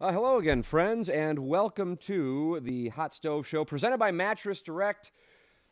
Uh, hello again, friends, and welcome to the Hot Stove Show presented by Mattress Direct.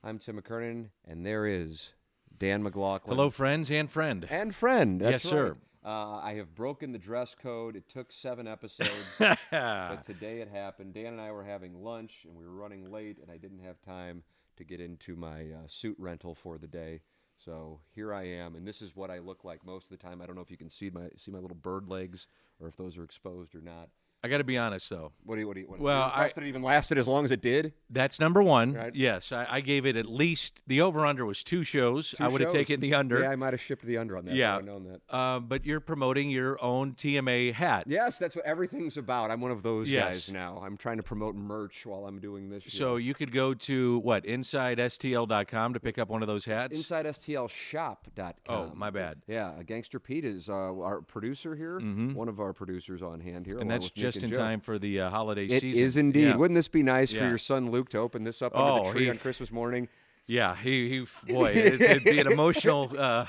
I'm Tim McKernan, and there is Dan McLaughlin. Hello, friends and friend. And friend. Yes, sir. Uh, I have broken the dress code. It took seven episodes, but today it happened. Dan and I were having lunch, and we were running late, and I didn't have time to get into my uh, suit rental for the day. So here I am, and this is what I look like most of the time. I don't know if you can see my see my little bird legs, or if those are exposed or not. I got to be honest, though. What do you? What do you? What, Well, I- it even lasted as long as it did. That's number one. Right. Yes, I, I gave it at least the over under was two shows. Two I would have taken the under. Yeah, I might have shipped the under on that. Yeah. Known that. Uh, but you're promoting your own TMA hat. Yes, that's what everything's about. I'm one of those Yes. guys now. I'm trying to promote merch while I'm doing this. So you could go to what InsideSTL.com to pick up one of those hats. InsideSTLShop.com. Oh, my bad. Yeah, Gangster Pete is uh, our producer here. One of our producers on hand here. Mm-hmm. and that's Nick just in Joe. time for the uh, holiday It season. It is indeed. Yeah. Wouldn't this be nice for your son Luke to open this up under Oh, the tree he- on Christmas morning? Yeah, he, he boy, it, it'd be an emotional uh,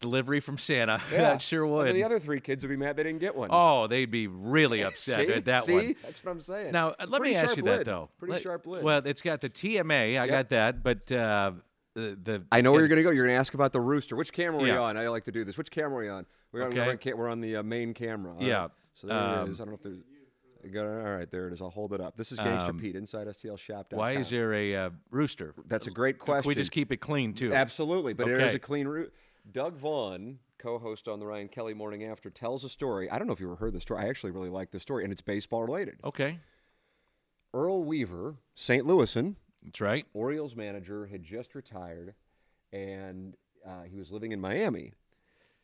delivery from Santa. That sure And would. the other three kids would be mad they didn't get one. oh, they'd be really upset at that see? one. That's what I'm saying. Now, uh, let Pretty me ask you lid. that though. Pretty Let- sharp lid. Well, it's got the TMA. I got that, but uh, the, the I know where you're going to go. You're going to ask about the rooster. Which camera are Yeah. you on? I like to do this. Which camera are you on? We're on, we're on, we're on the uh, main camera. All right. So there Um, it is. I don't know if there's. All right, there it is. I'll hold it up. This is Gangster Um, Pete, inside STLShop.com. Why is there a uh, rooster? That's a great question. we just keep it clean too? Absolutely, but it is Okay. a clean route. Doug Vaughn, co-host on the Ryan Kelly Morning After, tells a story. I don't know if you ever heard the story. I actually really like the story, and it's baseball related. Okay, Earl Weaver, St. Louisan, that's right. Orioles manager, had just retired, and uh, he was living in Miami.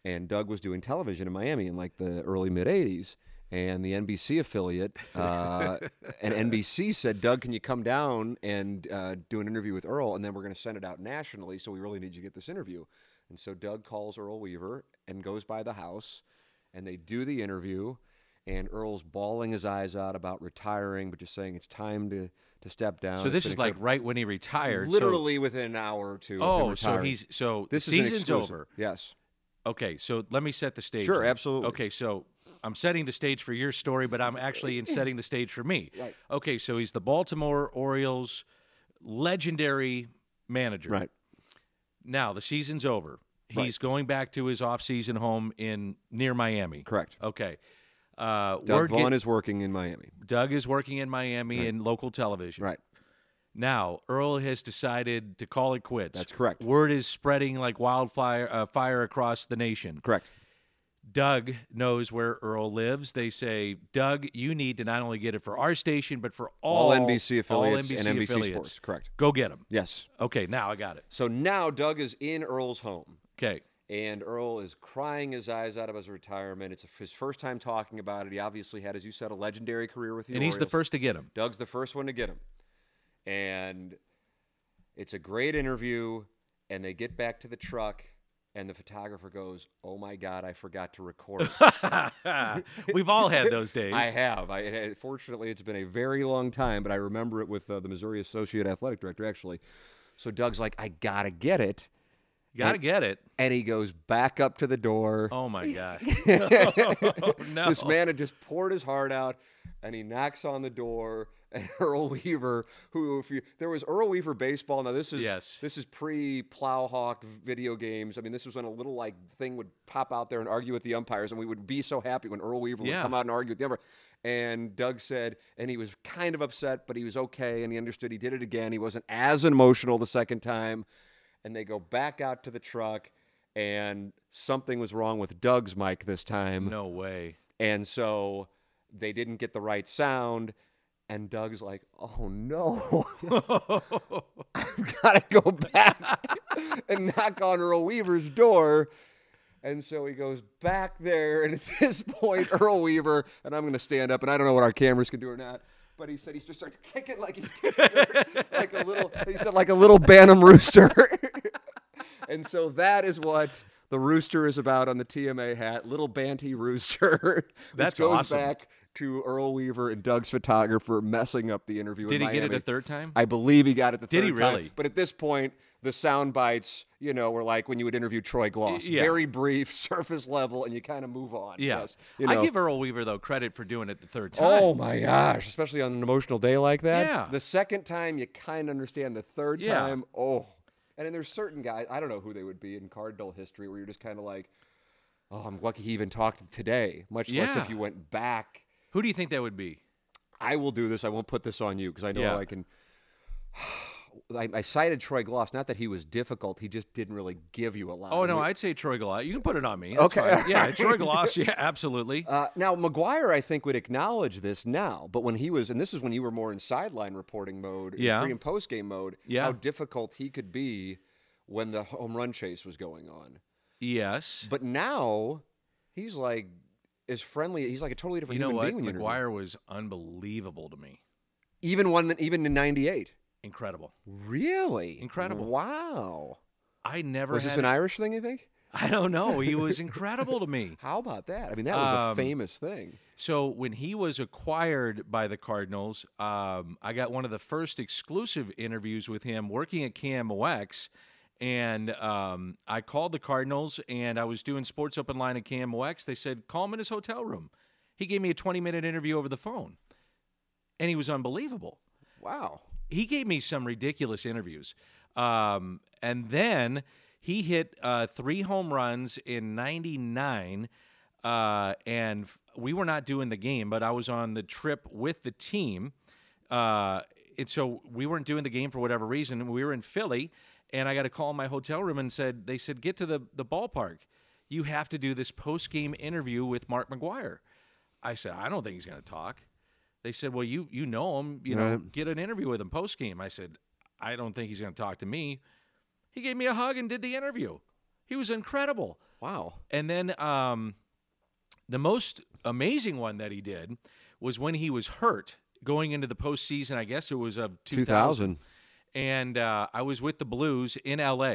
And Doug was doing television in Miami in like the early mid '80s. And the NBC affiliate uh, and NBC said, "Doug, can you come down and uh, do an interview with Earl, and then we're going to send it out nationally. So we really need you to get this interview." And so Doug calls Earl Weaver and goes by the house, and they do the interview. And Earl's bawling his eyes out about retiring, but just saying it's time to to step down. So It's this is like right when he retired. so- literally within an hour or two. oh, so he's so this the is an season's over. Yes. Okay, so let me set the stage. Sure, absolutely. Okay, so I'm setting the stage for your story, but I'm actually in setting the stage for me. Right. Okay, so he's the Baltimore Orioles legendary manager. Right. Now the season's over. Right. He's going back to his off-season home in near Miami. Correct. Okay. Uh, Doug Vaughn get- is working in Miami. Doug is working in Miami in local television. Right. Now, Earl has decided to call it quits. That's correct. Word is spreading like wildfire uh, fire across the nation. Correct. Doug knows where Earl lives. They say, Doug, you need to not only get it for our station, but for all, All, NBC affiliates all NBC and NBC affiliates. Sports. Correct. Go get him. Yes. Okay, now I got it. So now Doug is in Earl's home. Okay. And Earl is crying his eyes out of his retirement. It's his first time talking about it. He obviously had, as you said, a legendary career with the And he's the first to get him. Doug's the first one to get him. And it's a great interview. And they get back to the truck, and the photographer goes, Oh my God, I forgot to record. We've all had those days. I have. I, it- fortunately, it's been a very long time, but I remember it with uh, the Missouri Associate Athletic Director, actually. So Doug's like, I got to get it. Got to and- get it. And he goes back up to the door. Oh, my God. oh, no. This man had just poured his heart out, and he knocks on the door. And Earl Weaver, who if you there was Earl Weaver baseball. Now this is Yes. this is pre Plowhawk video games. I mean, this was when a little like thing would pop out there and argue with the umpires, and we would be so happy when Earl Weaver would come out and argue with the umpire. And Doug said, and he was kind of upset, but he was okay, and he understood. He did it again. He wasn't as emotional the second time. And they go back out to the truck, and something was wrong with Doug's mic this time. No way. And so they didn't get the right sound. And Doug's like, oh no, I've got to go back and knock on Earl Weaver's door. And so he goes back there, and at this point, Earl Weaver, and I'm going to stand up, and I don't know what our cameras can do or not, but he said he just starts kicking like he's kicking like a little, he said like a little Bantam rooster. and so that is what the rooster is about on the TMA hat, little Banty rooster. That's goes awesome. back to Earl Weaver and Doug's photographer messing up the interview. Did he get it a third time? I believe he got it the Did third he time. really? But at this point, the sound bites, you know, were like when you would interview Troy Glaus. yeah. Very brief, surface level, and you kind of move on. yeah. Yes. You know. I give Earl Weaver though credit for doing it the third oh time. Oh my gosh, especially on an emotional day like that. Yeah. The second time you kind of understand. The third Yeah. time, oh. And then there's certain guys, I don't know who they would be in Cardinal history, where you're just kind of like, oh, I'm lucky he even talked today, much less if you went back. Who do you think that would be? I will do this. I won't put this on you because I know Yeah. I can. I, I cited Troy Glaus. Not that he was difficult. He just didn't really give you a lot. Oh no. I'd say Troy Glaus. You can put it on me. That's Okay. fine. Yeah, Troy Glaus. Yeah, absolutely. Uh, now McGwire, I think, would acknowledge this now, but when he was, and this is when you were more in sideline reporting mode, Yeah. pre and post game mode, Yeah. how difficult he could be when the home run chase was going on. Yes. But now he's like as friendly. He's like a totally different you know human what? being when you interview. McGwire was unbelievable to me. Even one, even in '98. Incredible. Really Incredible. Wow. I never Was this an a- Irish thing? You think? I don't know. He was incredible to me. How about that? I mean, that was a Um, famous thing. So when he was acquired by the Cardinals, um, I got one of the first exclusive interviews with him working at KMOX. And um, I called the Cardinals and I was doing Sports Open Line at KMOX. They said, call him in his hotel room. He gave me a 20 minute interview over the phone. And he was unbelievable. Wow. he gave me some ridiculous interviews. Um, and then he hit uh, three home runs in 99. Uh, and we were not doing the game, but I was on the trip with the team. Uh, and so we weren't doing the game for whatever reason. We were in Philly, and I got a call in my hotel room and said, they said, get to the, the ballpark. You have to do this post game interview with Mark McGwire. I said, I don't think he's going to talk. They said, "Well, you you know him, you know, Right. get an interview with him post game." I said, "I don't think he's going to talk to me." He gave me a hug and did the interview. He was incredible. Wow. And then um, the most amazing one that he did was when he was hurt going into the postseason. I guess it was of 2000. 2000. And uh, I was with the Blues in LA.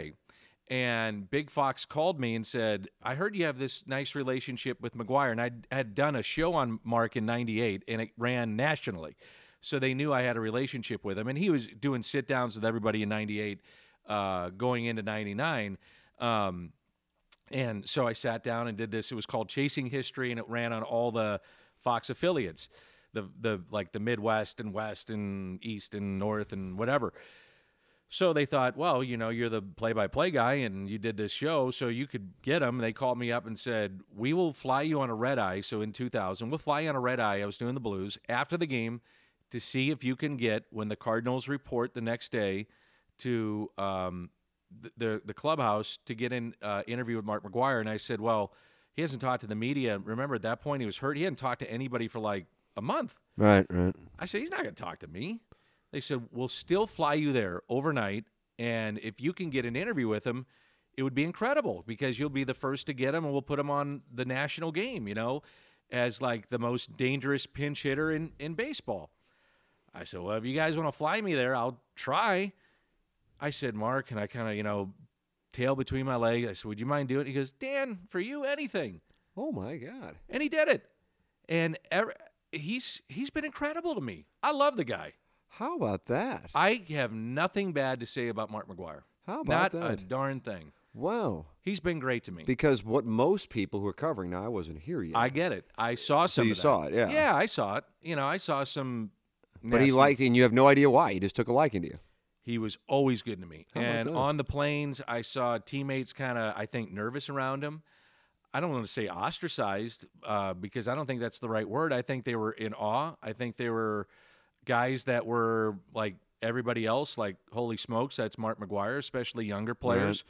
And Big Fox called me and said, I heard you have this nice relationship with McGwire. And I had done a show on Mark in 98, and it ran nationally. So they knew I had a relationship with him. And he was doing sit downs with everybody in 98 uh, going into 99. Um, and so I sat down and did this. It was called Chasing History, and it ran on all the Fox affiliates, the the like the Midwest and West and East and North and whatever. So they thought, well, you know, you're the play-by-play guy, and you did this show, so you could get them. They called me up and said, we will fly you on a red eye. So in 2000, we'll fly you on a red eye. I was doing the Blues after the game to see if you can get when the Cardinals report the next day to um, the, the the clubhouse to get an uh, interview with Mark McGwire, and I said, "Well, he hasn't talked to the media. Remember, at that point, he was hurt. He hadn't talked to anybody for like a month." Right, right. I said, "He's not going to talk to me." They said, "We'll still fly you there overnight, and if you can get an interview with him, it would be incredible because you'll be the first to get him, and we'll put him on the national game. You know, as like the most dangerous pinch hitter in in baseball." I said, "Well, if you guys want to fly me there, I'll try." I said, "Mark," and I kind of, you know, tail between my legs. I said, "Would you mind doing it?" He goes, "Dan, for you, anything," Oh my God. and he did it. And ever, he's he's been incredible to me. I love the guy. How about that? I have nothing bad to say about Mark McGwire. How about Not a that? darn thing. Wow. He's been great to me. Because what most people who are covering now, I wasn't here yet. I get it. I saw some. So you of that. saw it, yeah. Yeah, I saw it. You know, I saw some. but he nasty- liked and you have no idea why. He just took a liking to you. He was always good to me. How about and that? on the planes, I saw teammates kind of, I think, nervous around him. I don't want to say ostracized uh, because I don't think that's the right word. I think they were in awe. I think they were guys that were like everybody else, like, holy smokes, that's Mark McGwire, especially younger players.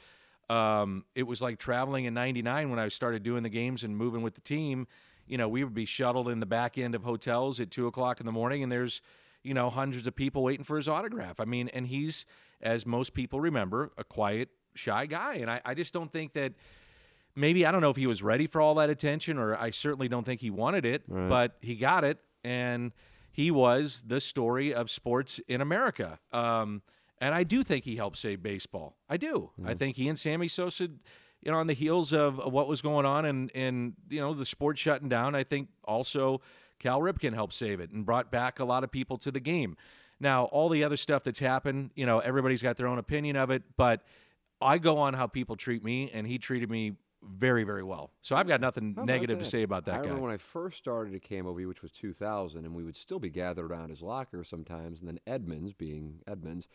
Um, it was like traveling in 99 when I started doing the games and moving with the team. You know, we would be shuttled in the back end of hotels at two o'clock in the morning, and there's, you know, hundreds of people waiting for his autograph. I mean, and he's, as most people remember, a quiet, shy guy. And I, I just don't think that maybe I don't know if he was ready for all that attention, or I certainly don't think he wanted it, Right. but he got it, and he was the story of sports in America. Um, and I do think he helped save baseball. I do. I think he and Sammy Sosa, you know, on the heels of, of what was going on and and you know the sport shutting down, I think also Cal Ripken helped save it and brought back a lot of people to the game. Now, all the other stuff that's happened, you know, everybody's got their own opinion of it, but I go on how people treat me, and he treated me very, very well. So I've got nothing How negative to say about that I guy. remember when I first started at KMOV, which was 2000, and we would still be gathered around his locker sometimes. And then Edmonds, being Edmonds,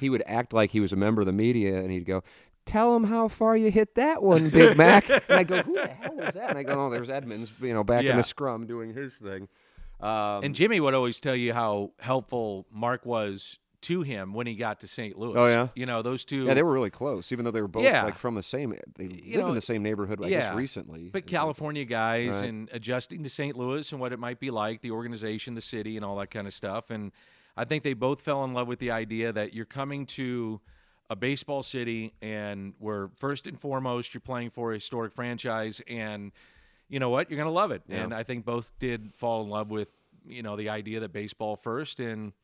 he would act like he was a member of the media, and he'd go, "Tell him how far you hit that one, Big Mac." and I go, "Who the hell was that?" And I go, "Oh, there's Edmonds, you know, back in the scrum doing his thing." Um, and Jimmy would always tell you how helpful Mark was to him when he got to St. Louis. Oh, yeah? you know those two. yeah, they were really close, even though they were both Yeah. like from the same. They lived know, in the same neighborhood, yeah, guess, recently. But California guys Right. and adjusting to St. Louis and what it might be like, the organization, the city, and all that kind of stuff. And I think they both fell in love with the idea that you're coming to a baseball city and where first and foremost you're playing for a historic franchise and you know what you're going to love it Yeah. and i think both did fall in love with you know the idea that baseball first and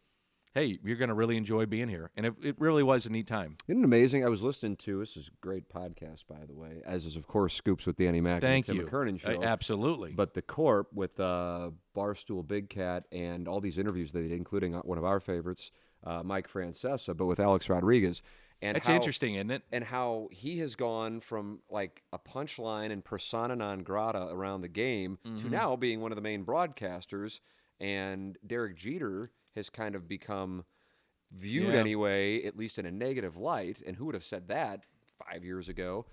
hey you're going to really enjoy being here and it, it really was a neat time Isn't it amazing? I was listening to this is a great podcast, by the way, as is of course Scoops with Danny Mac thank and Tim McKernan Uh, show. absolutely But the Corp with uh, Barstool Big Cat and all these interviews they did, including uh, one of our favorites, uh, Mike Francesa, but with Alex Rodriguez. And that's how, interesting isn't it And how he has gone from like a punchline and persona non grata around the game Mm-hmm. to now being one of the main broadcasters. And Derek Jeter has kind of become viewed Yeah. anyway, at least in a negative light. And who would have said that five years ago?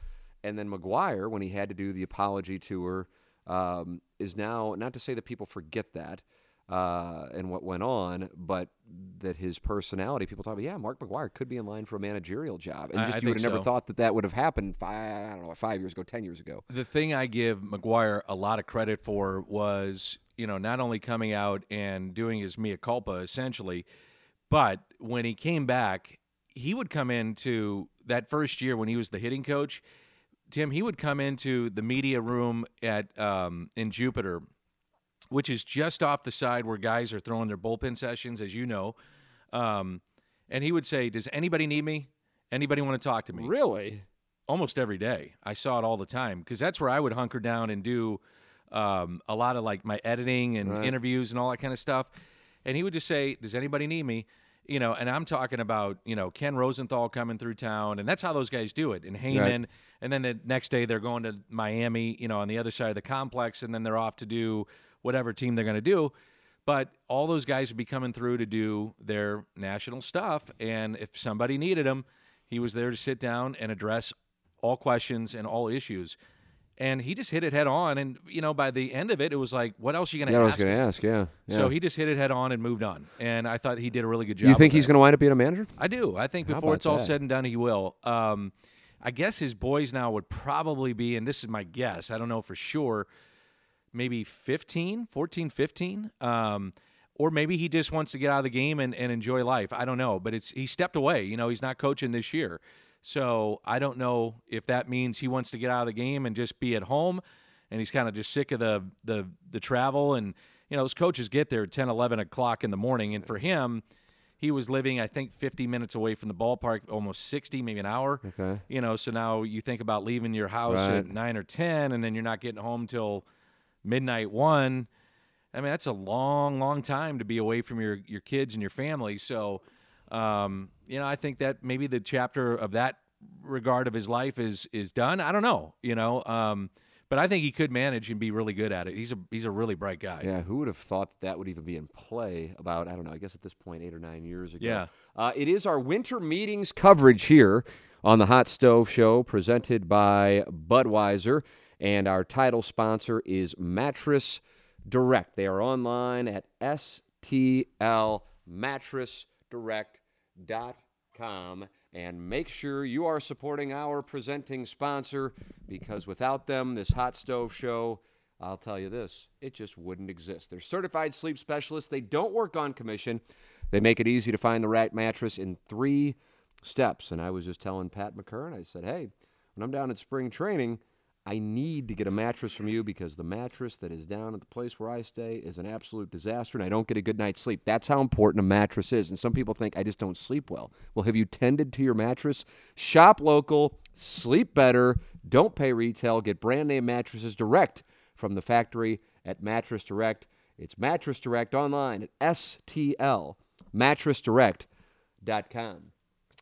And then McGwire, when he had to do the apology tour, um, is now not to say that people forget that uh, and what went on, but that his personality, people talk about, yeah, Mark McGwire could be in line for a managerial job, and just I you would have think never thought that that would have happened five, I don't know, five years ago, ten years ago. the thing I give McGwire a lot of credit for was, you know, not only coming out and doing his mea culpa essentially, but when he came back, he would come into that first year when he was the hitting coach. Tim, he would come into the media room at um, in Jupiter, which is just off the side where guys are throwing their bullpen sessions, as you know. Um, and he would say, "Does anybody need me? Anybody want to talk to me?" Really? almost every day. I saw it all the time because that's where I would hunker down and do um, a lot of like my editing and Right. interviews and all that kind of stuff. And he would just say, "Does anybody need me?" You know, and I'm talking about you know Ken Rosenthal coming through town, and that's how those guys do it. And Heyman, and then the next day they're going to Miami, you know, on the other side of the complex, and then they're off to do whatever team they're going to do. But all those guys would be coming through to do their national stuff, and if somebody needed him, he was there to sit down and address all questions and all issues. And he just hit it head on. And, you know, by the end of it, it was like, what else are you going Yeah, to I was ask? going to ask. Yeah. yeah. So he just hit it head on and moved on. And I thought he did a really good job. you think he's going to wind up being a manager? I do. I think How before it's all that? said and done, he will. Um, I guess his boys now would probably be, and this is my guess, I don't know for sure, maybe 15, 14, 15. Um, or maybe he just wants to get out of the game and, and enjoy life. I don't know. But it's he stepped away. You know, he's not coaching this year. So I don't know if that means he wants to get out of the game and just be at home and he's kind of just sick of the the the travel and you know those coaches get there at 10 11 o'clock in the morning and for him he was living i think 50 minutes away from the ballpark almost 60 maybe an hour Okay. you know so now you think about leaving your house Right. at 9 or 10 and then you're not getting home till midnight 1 i mean that's a long long time to be away from your your kids and your family so um, you know i think that maybe the chapter of that regard of his life is is done i don't know you know um, but I think he could manage and be really good at it. He's a he's a really bright guy. Yeah, who would have thought that, would even be in play about, I don't know, I guess at this point, eight or nine years ago. Yeah. Uh, it is our winter meetings coverage here on the Hot Stove Show presented by Budweiser. And our title sponsor is Mattress Direct. They are online at stlmattressdirect.com. And make sure you are supporting our presenting sponsor because without them, this Hot Stove Show I'll tell you this, it just wouldn't exist. They're certified sleep specialists. They don't work on commission. They make it easy to find the right mattress in three steps. And I was just telling Pat McCurran, I said, hey, when I'm down at spring training, I need to get a mattress from you because the mattress that is down at the place where I stay is an absolute disaster and I don't get a good night's sleep. That's how important a mattress is. And some people think I just don't sleep well. Well, have you tended to your mattress? Shop local, sleep better, don't pay retail, get brand name mattresses direct from the factory at Mattress Direct. It's Mattress Direct online at STL mattressdirect.com.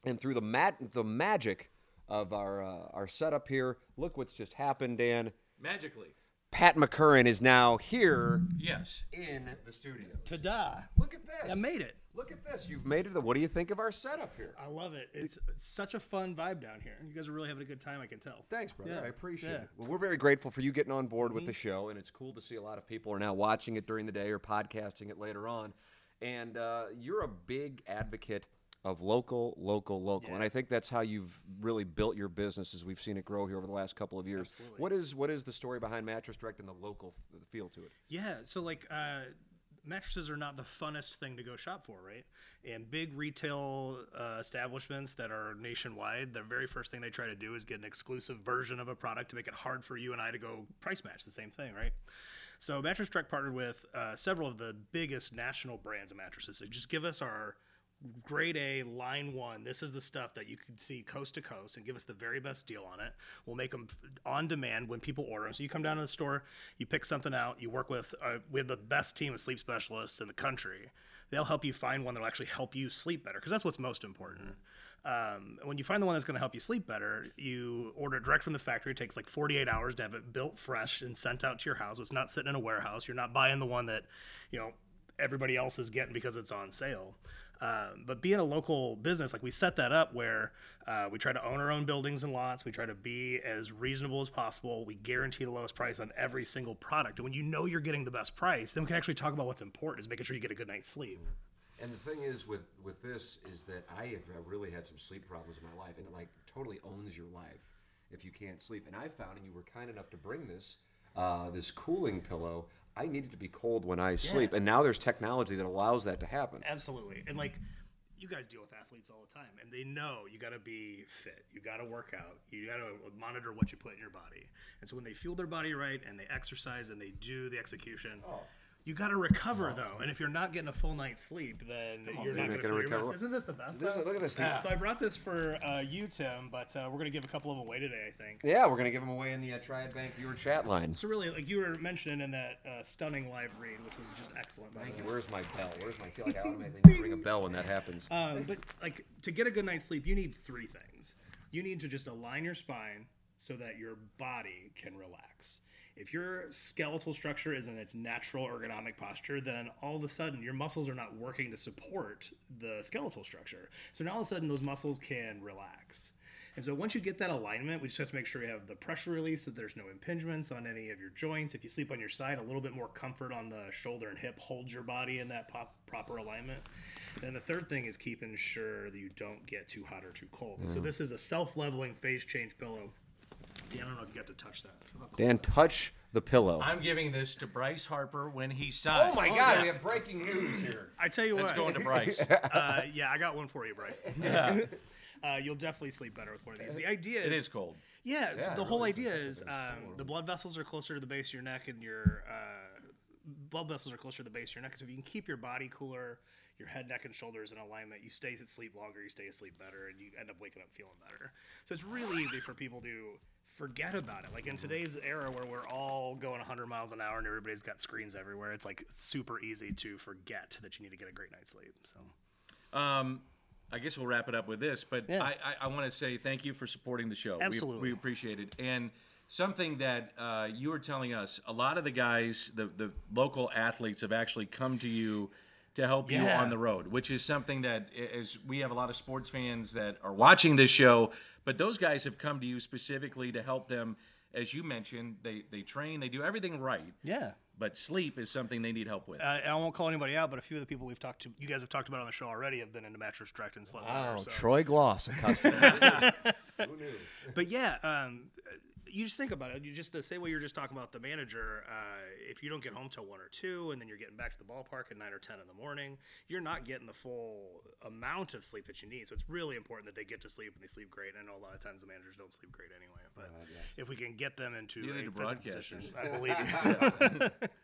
And through the mat the magic of our uh, our setup here, look what's just happened, Dan. Magically. Pat McCurran is now here Yes. in the studio. Ta-da! Look at this. I made it. Look at this. You've made it. What do you think of our setup here? I love it. It's, it's such a fun vibe down here. You guys are really having a good time. I can tell. Thanks, brother. Yeah, I appreciate yeah. Mm-hmm. it. Well, we're very grateful for you getting on board with the show, and it's cool to see a lot of people are now watching it during the day or podcasting it later on. And uh, you're a big advocate of local, local, local, and I think that's how you've really built your business as we've seen it grow here over the last couple of years. Absolutely. What is what is the story behind Mattress Direct and the local f- feel to it? Yeah. So like, uh, mattresses are not the funnest thing to go shop for, right? And big retail uh, establishments that are nationwide, the very first thing they try to do is get an exclusive version of a product to make it hard for you and I to go price match the same thing, right? So Mattress Direct partnered with uh, several of the biggest national brands of mattresses. They just give us our grade A line one. This is the stuff that you can see coast to coast and give us the very best deal on it. We'll make them on demand when people order them. So you come down to the store, you pick something out, you work with uh, with the best team of sleep specialists in the country. They'll help you find one that'll actually help you sleep better because that's what's most important. Um, when you find the one that's going to help you sleep better, you order direct from the factory. It takes like 48 hours to have it built fresh and sent out to your house. It's not sitting in a warehouse. You're not buying the one that, you know, everybody else is getting because it's on sale. Um, but being a local business, like we set that up where uh, we try to own our own buildings and lots. We try to be as reasonable as possible. We guarantee the lowest price on every single product. And when you know you're getting the best price, then we can actually talk about what's important is making sure you get a good night's sleep. And the thing is with with this is that I have really had some sleep problems in my life, and it like totally owns your life if you can't sleep. And I found, and you were kind enough to bring this uh, this cooling pillow. I needed to be cold when I sleep, and now there's technology that allows that to happen. Absolutely. And like you guys deal with athletes all the time and they know you got to be fit. You got to work out. You got to monitor what you put in your body. And so when they fuel their body right and they exercise and they do the execution, oh. You got to recover though. And if you're not getting a full night's sleep, then you're not You're not going to gonna feel your recover. best. Isn't this the best? This- though? look at this thing. So I brought this for uh, you, Tim, but uh, we're going to give a couple of them away today, I think. Yeah, we're gonna give them away in the uh, Triad Bank viewer chat line. So really, like you were mentioning in that uh, stunning live read, which was just excellent. By Thank the you. way. Where's my bell? Where's my? I feel like I automatically need to ring a bell when that happens. Um, but like to get a good night's sleep, you need three things. You need to just align your spine so that your body can relax. If your skeletal structure is in its natural ergonomic posture, then all of a sudden your muscles are not working to support the skeletal structure. So now all of a sudden those muscles can relax. And so once you get that alignment, we just have to make sure you have the pressure release so there's no impingements on any of your joints. If you sleep on your side, a little bit more comfort on the shoulder and hip holds your body in that pop, proper alignment. Then the third thing is keeping sure that you don't get too hot or too cold. And so mm. this is a self-leveling phase change pillow. Yeah, I don't know if you got to touch that. Feel how cold Dan, touch the pillow. I'm giving this to Bryce Harper when he signs. Oh my God, we have breaking news here. I tell you That's what. going to Bryce. uh, yeah, I got one for you, Bryce. uh, you'll definitely sleep better with one of these. The idea is, It is cold. Yeah, the whole idea is um, the blood vessels are closer to the base of your neck, and your uh, blood vessels are closer to the base of your neck. So if you can keep your body cooler, your head, neck, and shoulders in alignment, you stay asleep longer, you stay asleep better, and you end up waking up feeling better. So it's really easy for people to forget about it. Like in today's era where we're all going 100 miles an hour and everybody's got screens everywhere, it's like super easy to forget that you need to get a great night's sleep. So Um, I guess we'll wrap it up with this, but Yeah. I, I, I want to say thank you for supporting the show. We- Absolutely. We, appreciate it. And something that uh, you were telling us, a lot of the guys, the, the local athletes have actually come to you to help you on the road, which is something that is we have a lot of sports fans that are watching this show, but those guys have come to you specifically to help them. As you mentioned, they, they train, they do everything right, yeah. but sleep is something they need help with. Uh, I won't call anybody out, but a few of the people we've talked to, you guys have talked about on the show already, have been into mattress direct and slept Wow, better. So. Troy Glaus, a customer. Who knew? But yeah, um, you just think about it. You just the same way you're just talking about the manager. Uh, if you don't get home till one or two, and then you're getting back to the ballpark at nine or ten in the morning, you're not getting the full amount of sleep that you need. So it's really important that they get to sleep and they sleep great. I know a lot of times the managers don't sleep great anyway, but if we can get them into Neither a do physical broadcasters. position, I believe you.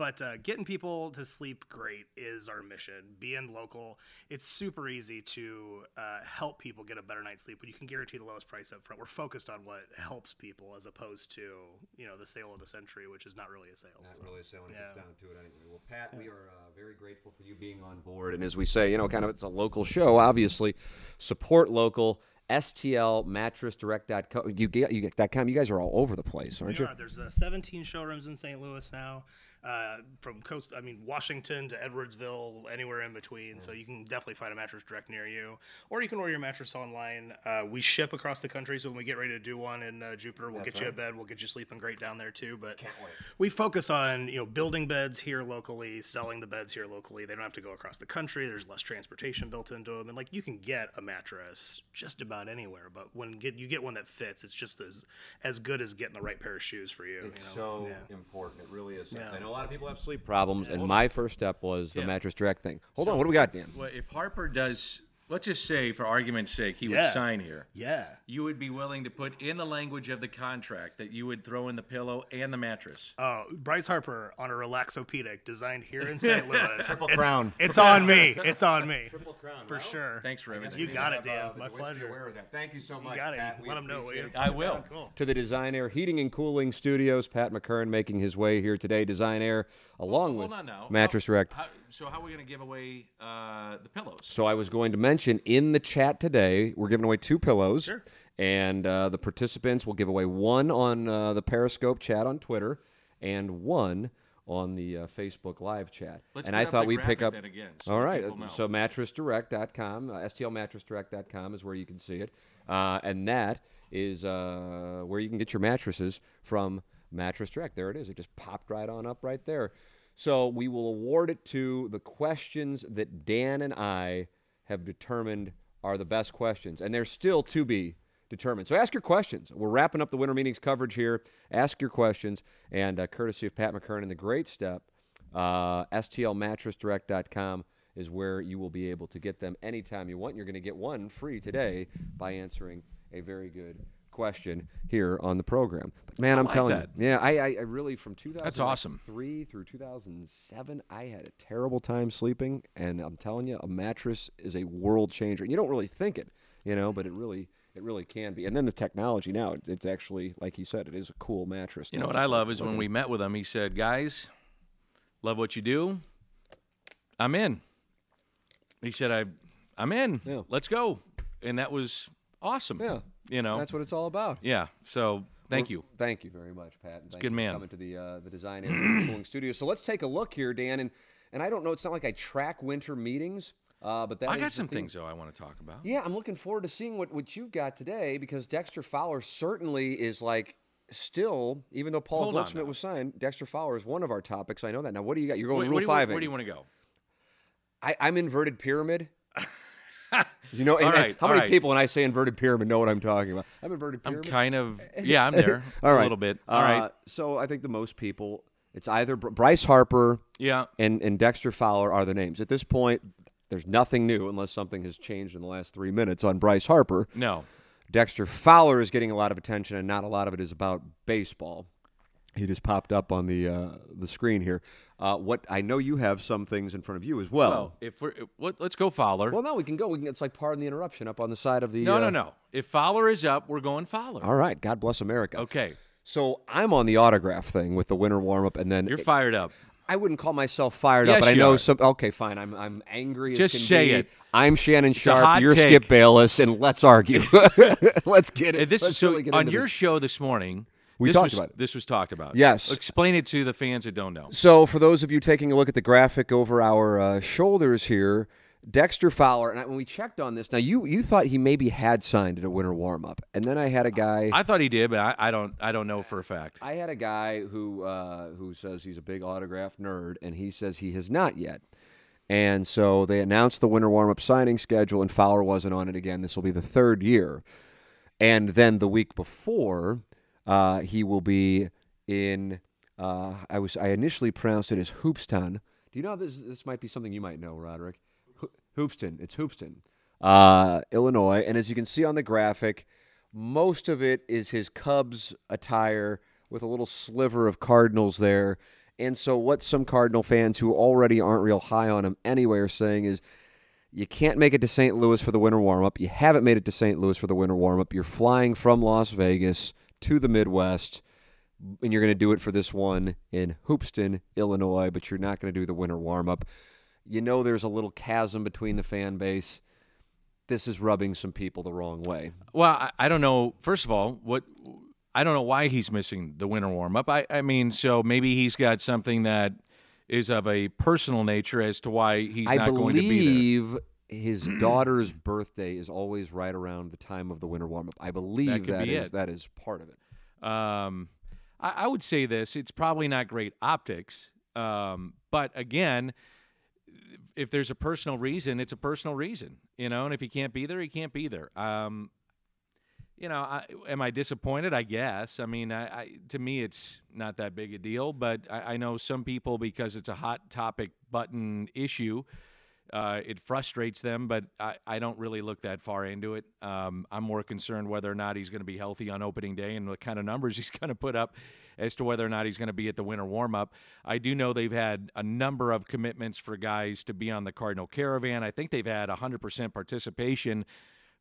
But uh, getting people to sleep great is our mission. Being local, it's super easy to uh, help people get a better night's sleep when you can guarantee the lowest price up front. We're focused on what helps people as opposed to you know the sale of the century, which is not really a sale. Not so. really a sale when it gets down to it anyway. Well, Pat, we are uh, very grateful for you being on board. And as we say, you know, kind of it's a local show, obviously. Support local. STLmattressdirect.com. You get you get .com. You guys are all over the place, aren't We you? are. There's uh, 17 showrooms in St. Louis now, uh, from coast. I mean, Washington to Edwardsville, anywhere in between. So you can definitely find a mattress direct near you, or you can order your mattress online. Uh, we ship across the country, so when we get ready to do one in uh, Jupiter, we'll get you a bed. We'll get you sleeping great down there too. But we focus on you know building beds here locally, selling the beds here locally. They don't have to go across the country. There's less transportation built into them, and like you can get a mattress just about anywhere. But when get you get one that fits, it's just as as good as getting the right pair of shoes for you. It's you know? so Yeah. important. It really is. Yeah. I know a lot of people have sleep problems, and my first step was the mattress direct thing. Hold on, what do we got, Dan? Well, if Harper does, let's just say, for argument's sake, he would sign here. Yeah. You would be willing to put in the language of the contract that you would throw in the pillow and the mattress. Oh, Bryce Harper on a relaxopedic designed here in St. Louis. Triple crown. It's on me. It's on me. Triple crown. For sure. Thanks for everything. You got it, uh, Dan. My pleasure. Aware of that. Thank you so much. You got it. Pat. We Let him know, will appreciate you? it. I will. Cool. to the Design Air Heating and Cooling Studios. Pat McKern making his way here today. Design Air, along Hold with on now. Mattress How- Direct. how- so how are we going to give away uh, the pillows? So I was going to mention in the chat today, we're giving away two pillows. Sure. And uh, the participants will give away one on uh, the Periscope chat on Twitter and one on the uh, Facebook live chat. Let's and I thought we'd pick up. again, so all right. So mattressdirect.com, uh, stlmattressdirect.com is where you can see it. Uh, and that is uh, where you can get your mattresses from Mattress Direct. There it is. It just popped right on up right there. So we will award it to the questions that Dan and I have determined are the best questions. And they're still to be determined. So ask your questions. We're wrapping up the winter meetings coverage here. Ask your questions. And uh, courtesy of Pat McKernan, and the great step, uh, STLmattressdirect.com is where you will be able to get them anytime you want. You're going to get one free today by answering a very good question here on the program. But man, I'm like telling that. you, yeah, I, I, I really from 2003 awesome. through 2007, I had a terrible time sleeping, and I'm telling you, a mattress is a world changer. And You don't really think it, you know, but it really. It really can be, and then the technology now. it- It's actually, like he said, it is a cool mattress. You know what I love is when we met with him, he said, Guys, love what you do. I'm in. He said, I, I'm in. Yeah. Let's go. And that was awesome. Yeah. You know? That's what it's all about. yeah. So thank Well, you. Thank you very much, Pat. and thank good you for man. Coming to the uh, the design and cooling studio. So let's take a look here, Dan. And and I don't know. It's not like I track winter meetings, uh, but that I got some thing- things, though, I want to talk about. Yeah, I'm looking forward to seeing what what you've got today because Dexter Fowler certainly is like. Still, even though Paul Hold Goldschmidt was signed, Dexter Fowler is one of our topics. I know that. Now, what do you got? You're going Wait, Rule where, do you- Five. where do you want to go? I, I'm inverted pyramid. you know, and, right, how many right. people when I say inverted pyramid know what I'm talking about? I'm inverted I'm kind of, yeah, I'm there All right, a little bit. All Uh, right. So I think the most people, it's either Bryce Harper Yeah. and, and Dexter Fowler are the names. At this point, there's nothing new unless something has changed in the last three minutes on Bryce Harper. No. Dexter Fowler is getting a lot of attention, and not a lot of it is about baseball. He just popped up on the uh, the screen here. Uh, what I know you have some things in front of you as well. Well, if we're, if, let- let's go Fowler. Well, no, we can go. We can. It's like pardon the interruption up on the side of the. no, uh, no, no. If Fowler is up, we're going Fowler. All right. God bless America. Okay. So I'm on the autograph thing with the winter warm up, and then You're fired up. I wouldn't call myself fired Yes, up, but I know are. some. Okay, fine. I'm I'm angry. Just as can say be. it. I'm Shannon a Sharpe. You're take. Skip Bayless, and let's argue. let's get it. Uh, This let's is so really on your this. show this morning. We this talked was, about it. This was talked about. Yes. Explain it to the fans that don't know. So, for those of you taking a look at the graphic over our uh, shoulders here, Dexter Fowler, and I, when we checked on this, now you you thought he maybe had signed at a winter warm up, and then I had a guy. I thought he did, but I, I don't. I don't know for a fact. I had a guy who uh, who says he's a big autograph nerd, and he says he has not yet. And so they announced the winter warm up signing schedule, and Fowler wasn't on it again. This will be the third year. And then the week before, Uh, he will be in. Uh, I was I initially pronounced it as Hoopston. Do you know this? This might be something you might know, Roderick. Ho- Hoopston. It's Hoopeston, uh, Illinois. And as you can see on the graphic, most of it is his Cubs attire with a little sliver of Cardinals there. And so, what some Cardinal fans who already aren't real high on him anyway are saying is, you can't make it to St. Louis for the winter warm up. You haven't made it to St. Louis for the winter warm up. You're flying from Las Vegas to the Midwest, and you're going to do it for this one in Hoopeston, Illinois, but you're not going to do the winter warm up. You know, there's a little chasm between the fan base. This is rubbing some people the wrong way. Well, I, I don't know. First of all, what I don't know why he's missing the winter warm up. I, I mean, so maybe he's got something that is of a personal nature as to why he's I not going to be there. His daughter's birthday is always right around the time of the winter warm up. I believe could that be is it. that is part of it. Um, I, I would say this: it's probably not great optics, um, but again, if there's a personal reason, it's a personal reason, you know. And if he can't be there, he can't be there. Um, you know, I, am I disappointed? I guess. I mean, I, I, to me, it's not that big a deal, but I, I know some people because it's a hot topic button issue. Uh, it frustrates them, but I, I don't really look that far into it. Um, I'm more concerned whether or not he's going to be healthy on opening day and what kind of numbers he's going to put up as to whether or not he's going to be at the winter warm up. I do know they've had a number of commitments for guys to be on the Cardinal Caravan. I think they've had 100% participation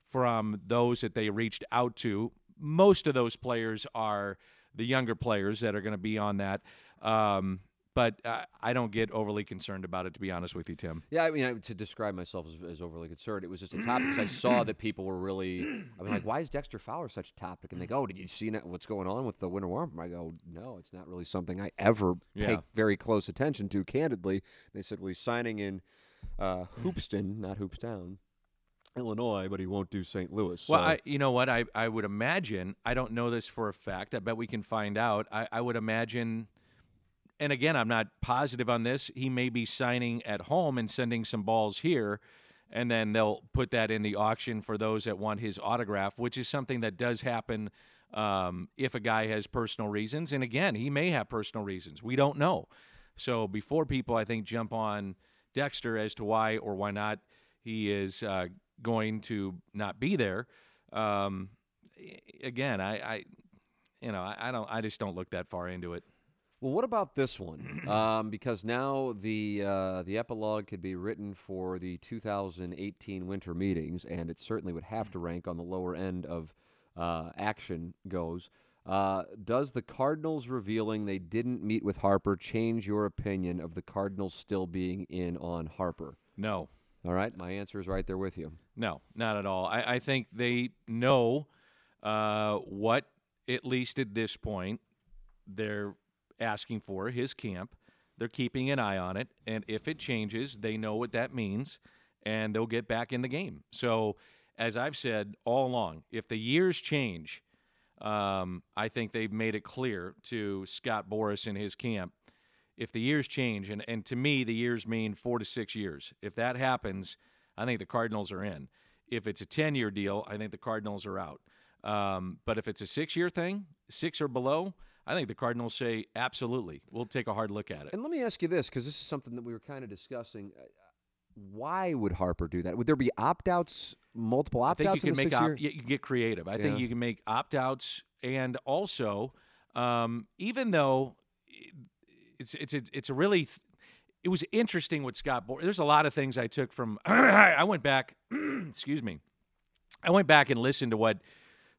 from those that they reached out to. Most of those players are the younger players that are going to be on that. Um, but uh, I don't get overly concerned about it, to be honest with you, Tim. Yeah, I mean, I, to describe myself as, as overly concerned, it was just a topic because I saw that people were really. I was like, "Why is Dexter Fowler such a topic?" And they go, "Oh, "Did you see what's going on with the winter warm?" I go, "No, it's not really something I ever Yeah. pay very close attention to." Candidly, they said, "Well, he's signing in uh, Hoopeston, not Hoopstown, Illinois, but he won't do St. Louis." Well, I, you know what? I, I would imagine, I don't know this for a fact. I bet we can find out. I, I would imagine, and again, I'm not positive on this. He may be signing at home and sending some balls here, and then they'll put that in the auction for those that want his autograph, which is something that does happen um, if a guy has personal reasons. And again, he may have personal reasons. We don't know. So before people, I think, jump on Dexter as to why or why not he is uh, going to not be there. Um, again, I, I, you know, I, I don't, I just don't look that far into it. Well, what about this one? Um, because now the uh, the epilogue could be written for the 2018 winter meetings, and it certainly would have to rank on the lower end of uh, action goes. Uh, does the Cardinals revealing they didn't meet with Harper change your opinion of the Cardinals still being in on Harper? No, All right, my answer is right there with you. no, not at all. I, I think they know uh, what, at least at this point, they're asking for his camp. They're keeping an eye on it, and if it changes, they know what that means, and they'll get back in the game. So, as I've said all along, if the years change, um, I think they've made it clear to Scott Boras and his camp. If the years change, and, and to me, the years mean four to six years. If that happens, I think the Cardinals are in. If it's a 10 year deal, I think the Cardinals are out. Um, but if it's a six year thing, six or below, I think the Cardinals say, absolutely, we'll take a hard look at it. And let me ask you this, because this is something that we were kind of discussing. Uh, Why would Harper do that? Would there be opt outs, multiple opt think you can make op- you can get creative. I think you can make opt outs, and also, um, even though it's it's a, it's a really it was interesting with Scott. Boras. There's a lot of things I took from. I went back. excuse me. I went back and listened to what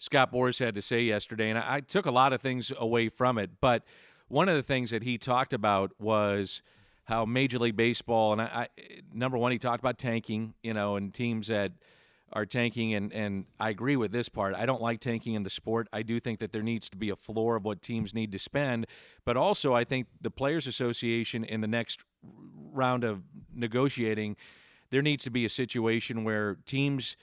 Scott Boras had to say yesterday, and I, I took a lot of things away from it. But one of the things that he talked about was how Major League Baseball, and I, I number one, he talked about tanking, you know, and teams that are tanking, and and I agree with this part. I don't like tanking in the sport. I do think that there needs to be a floor of what teams need to spend, but also I think the Players Association in the next round of negotiating, there needs to be a situation where teams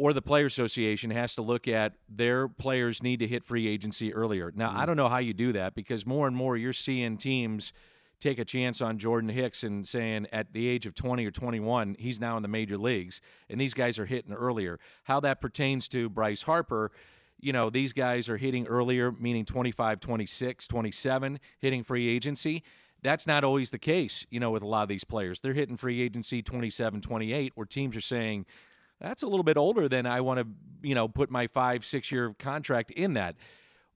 or the player Association has to look at their players need to hit free agency earlier. Now, I mm-hmm. don't know how you do that because more and more you're seeing teams take a chance on Jordan Hicks and saying at the age of 20 or 21, he's now in the major leagues, and these guys are hitting earlier. How that pertains to Bryce Harper, you know, these guys are hitting earlier, meaning 25, 26, 27, hitting free agency. That's not always the case, you know, with a lot of these players. They're hitting free agency 27, 28, where teams are saying, that's a little bit older than I want to, you know, put my five, six year contract in that.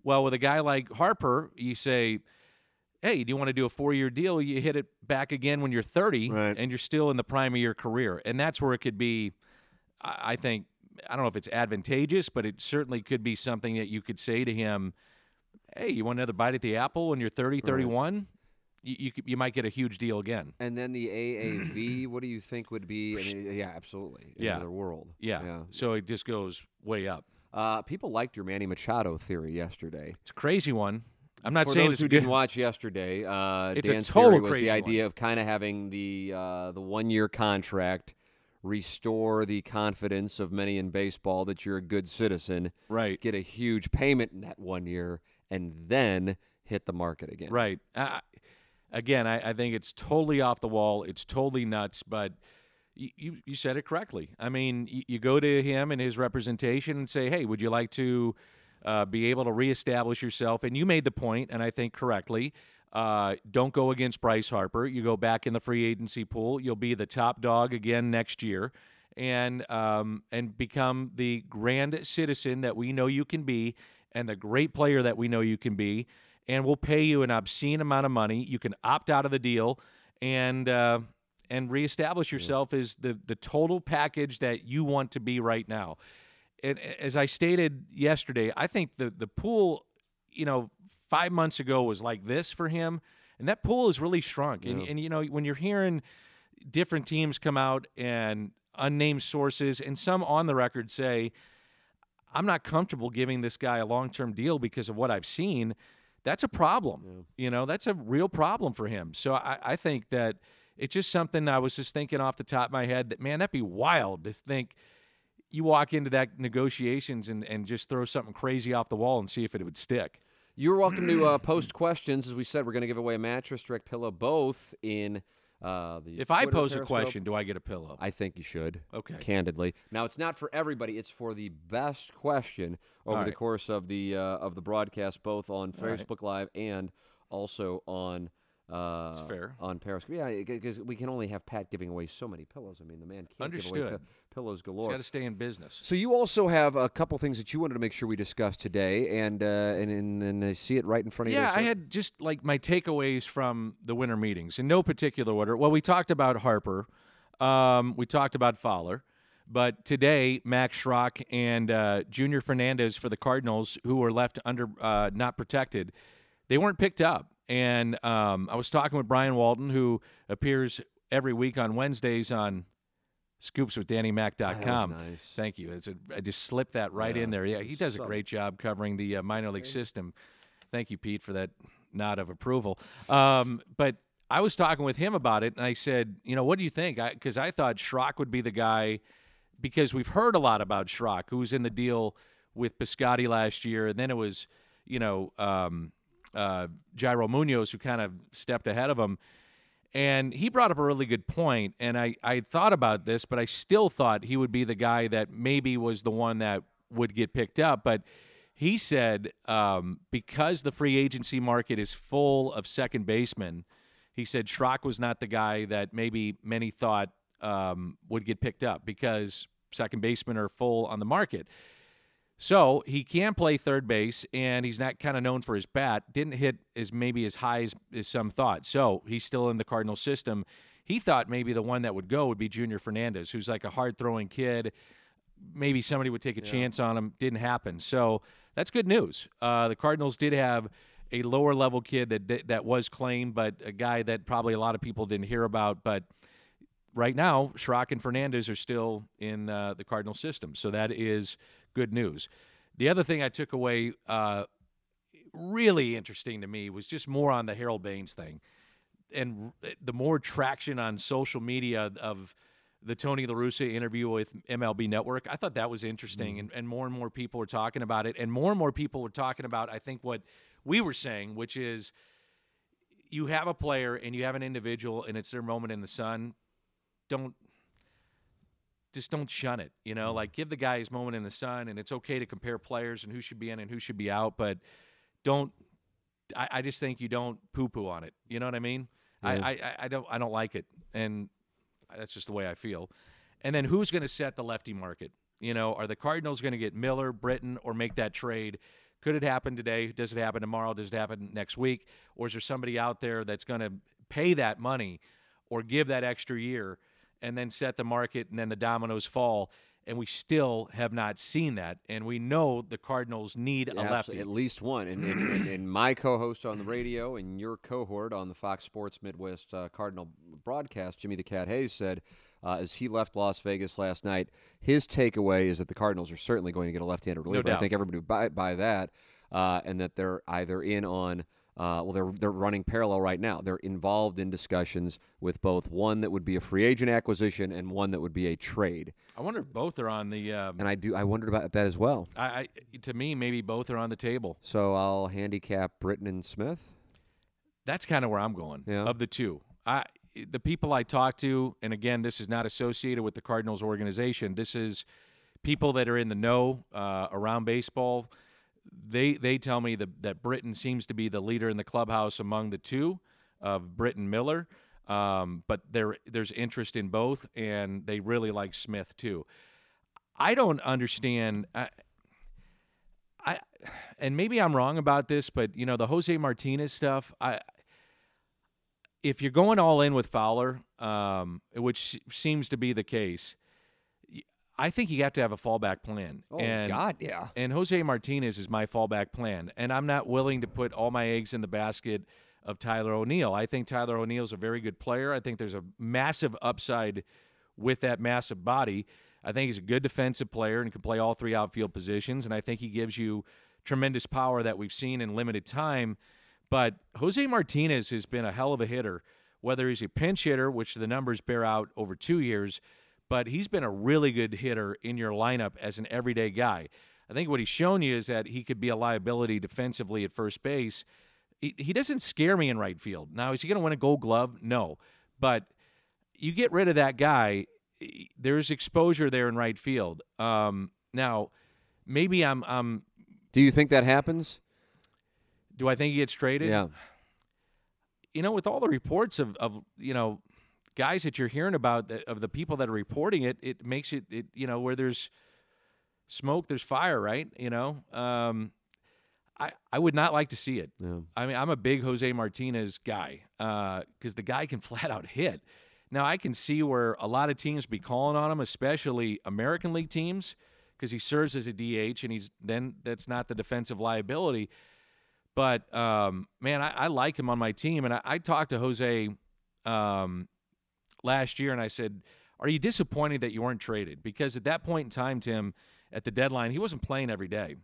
Well, with a guy like Harper, you say, hey, do you want to do a four year deal? You hit it back again when you're 30 Right. and you're still in the prime of your career. And that's where it could be, I I think, I don't know if it's advantageous, but it certainly could be something that you could say to him, hey, you want another bite at the apple when you're 30, 31? You, you, you might get a huge deal again. And then the AAV, what do you think would be? I mean, yeah, absolutely. Yeah. Another world. Yeah. yeah. So it just goes way up. Uh, people liked your Manny Machado theory yesterday. It's a crazy one. I'm not For saying those who didn't watch yesterday, uh, It's a total theory was crazy the one. idea of kind of having the uh, the one year contract restore the confidence of many in baseball that you're a good citizen, Right. get a huge payment in that one year, and then hit the market again. Right. Uh, again, I, I think it's totally off the wall. It's totally nuts. But you, you, said it correctly. I mean, you, you go to him and his representation and say, hey, would you like to uh, be able to reestablish yourself? And you made the point, and I think correctly. Uh, don't go against Bryce Harper. You go back in the free agency pool. You'll be the top dog again next year, and um, and become the grand citizen that we know you can be, and the great player that we know you can be and we'll pay you an obscene amount of money. You can opt out of the deal and uh, and reestablish yourself as the the total package that you want to be right now. And as I stated yesterday, I think the the pool, you know, five months ago was like this for him, and that pool has really shrunk. And and you know when you're hearing different teams come out and unnamed sources and some on the record say. I'm not comfortable giving this guy a long term deal because of what I've seen. That's a problem. You know, that's a real problem for him. So I, I think that it's just something I was just thinking off the top of my head that, man, that'd be wild to think you walk into that negotiations and, and just throw something crazy off the wall and see if it would stick. You're welcome to uh, post questions. As we said, we're going to give away a mattress, direct pillow, both in uh, the. If I Twitter pose a question, do I get a pillow? I think you should. Okay. Candidly, now it's not for everybody. It's for the best question over All the course of the uh, of the broadcast, both on All right. Facebook Live and also on. Uh, fair. On Periscope, yeah, because we can only have Pat giving away so many pillows. I mean, the man can't give away Understood. Pi- pillows galore. got to stay in business. So you also have a couple things that you wanted to make sure we discussed today, and uh, and, and and I see it right in front of you. Yeah, I had just like my takeaways from the winter meetings in no particular order. Well, we talked about Harper, um, we talked about Fowler, but today Max Schrock and uh, Junior Fernandez for the Cardinals, who were left under uh, not protected, they weren't picked up. And um, I was talking with Brian Walton, who appears every week on Wednesdays on scoopswithdannymac.com. Was nice. Thank you. It's a, I just slipped that right in there. Yeah, he does a great job covering the uh, minor league system. Thank you, Pete, for that nod of approval. Um, but I was talking with him about it, and I said, you know, what do you think? Because I, thought Schrock would be the guy, because we've heard a lot about Schrock, who was in the deal with Piscotti last year, and then it was, you know, um, uh, Yairo Munoz who kind of stepped ahead of him. And he brought up a really good point, and I, I thought about this, but I still thought he would be the guy that maybe was the one that would get picked up. But he said um, because the free agency market is full of second basemen, he said Schrock was not the guy that maybe many thought um, would get picked up because second basemen are full on the market. So he can play third base, and he's not kind of known for his bat. Didn't hit as maybe as high as, as some thought. So he's still in the Cardinal system. He thought maybe the one that would go would be Junior Fernandez, who's like a hard throwing kid. Maybe somebody would take a chance on him. Didn't happen. So that's good news. Uh, the Cardinals did have a lower level kid that, that that was claimed, but a guy that probably a lot of people didn't hear about. But right now, Schrock and Fernandez are still in uh, the Cardinal system. So that is good news. The other thing I took away, uh, really interesting to me, was just more on the Harold Baines thing. And r- the more traction on social media of the Tony La Russa interview with MLB Network, I thought that was interesting. And, and more and more people were talking about it. And more and more people were talking about, I think, what we were saying, which is you have a player and you have an individual and it's their moment in the sun. Don't just don't shun it. You know, mm-hmm. like give the guy his moment in the sun, and it's okay to compare players and who should be in and who should be out, but don't. I, I just think you don't poo poo on it. You know what I mean? I, Yeah. I, I- I don't I don't like it, and that's just the way I feel. And then who's going to set the lefty market? You know, are the Cardinals going to get Miller, Britton, or make that trade? Could it happen today? Does it happen tomorrow? Does it happen next week? Or is there somebody out there that's going to pay that money or give that extra year and then set the market and then the dominoes fall? And we still have not seen that. And we know the Cardinals need a lefty. At least one. And, and, and, and my co host on the radio and your cohort on the Fox Sports Midwest uh, Cardinal broadcast, Jimmy the Cat Hayes, said uh, as he left Las Vegas last night, his takeaway is that the Cardinals are certainly going to get a left handed reliever. I doubt. think everybody would buy, buy that. Uh, and that they're either in on. Uh, well, they're they're running parallel right now. They're involved in discussions with both one that would be a free agent acquisition and one that would be a trade. I wonder if both are on the. Um, And I do I wondered about that as well. I, I to me maybe both are on the table. So I'll handicap Britton and Smith. That's kind of where I'm going Yeah. of the two. I the people I talk to, and again, this is not associated with the Cardinals organization. This is people that are in the know uh, around baseball. They they tell me that that Britton seems to be the leader in the clubhouse among the two of Britton Miller. Um, but there there's interest in both, and they really like Smith too. I don't understand. I, I and maybe I'm wrong about this, but you know the Jose Martinez stuff. I if you're going all in with Fowler, um, which seems to be the case, I think you have to have a fallback plan. Oh and, God, yeah. And Jose Martinez is my fallback plan, and I'm not willing to put all my eggs in the basket of Tyler O'Neill. I think Tyler O'Neill's a very good player. I think there's a massive upside with that massive body. I think he's a good defensive player and can play all three outfield positions, and I think he gives you tremendous power that we've seen in limited time. But Jose Martinez has been a hell of a hitter, whether he's a pinch hitter, which the numbers bear out over two years, but he's been a really good hitter in your lineup as an everyday guy. I think what he's shown you is that he could be a liability defensively at first base. He, he doesn't scare me in right field. Now, is he going to win a gold glove? No. But you get rid of that guy, there's exposure there in right field. Um, now, maybe I'm, I'm. Do you think that happens? Do I think he gets traded? Yeah. you know, with all the reports of, of you know, guys that you're hearing about that, of the people that are reporting it, it makes it, it you know, where there's smoke, there's fire, right? You know, um, I I would not like to see it. Yeah. I mean, I'm a big Jose Martinez guy because the guy can flat out hit. Now I can see where a lot of teams be calling on him, especially American League teams, because he serves as a DH and he's then that's not the defensive liability. But um, man, I, I like him on my team, and I, I talked to Jose um, last year, and I said, "Are you disappointed that you weren't traded?" Because at that point in time, Tim, at the deadline, he wasn't playing every day.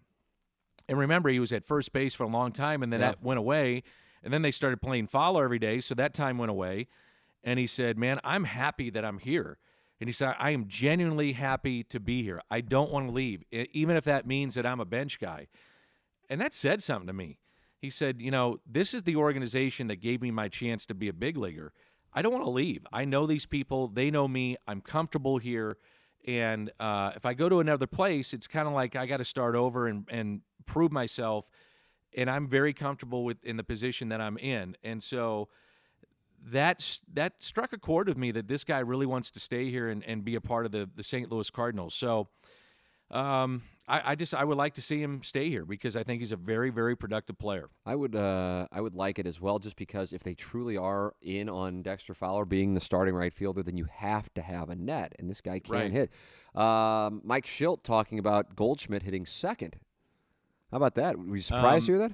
And remember, he was at first base for a long time, and then Yeah. that went away. And then they started playing Fowler every day, so that time went away. And he said, "Man, I'm happy that I'm here." And he said, "I am genuinely happy to be here. I don't want to leave, even if that means that I'm a bench guy." And that said something to me. He said, "You know, this is the organization that gave me my chance to be a big leaguer. I don't want to leave. I know these people. They know me. I'm comfortable here. And uh, if I go to another place, it's kind of like I got to start over and, and prove myself. And I'm very comfortable with in the position that I'm in. And so that that struck a chord with me that this guy really wants to stay here and, and be a part of the the St. Louis Cardinals. So um, I, I just I would like to see him stay here because I think he's a very very productive player. I would uh, I would like it as well, just because if they truly are in on Dexter Fowler being the starting right fielder, then you have to have a net, and this guy can't Right. hit. Um, Mike Shildt talking about Goldschmidt hitting second. How about that? Were you surprised to hear that?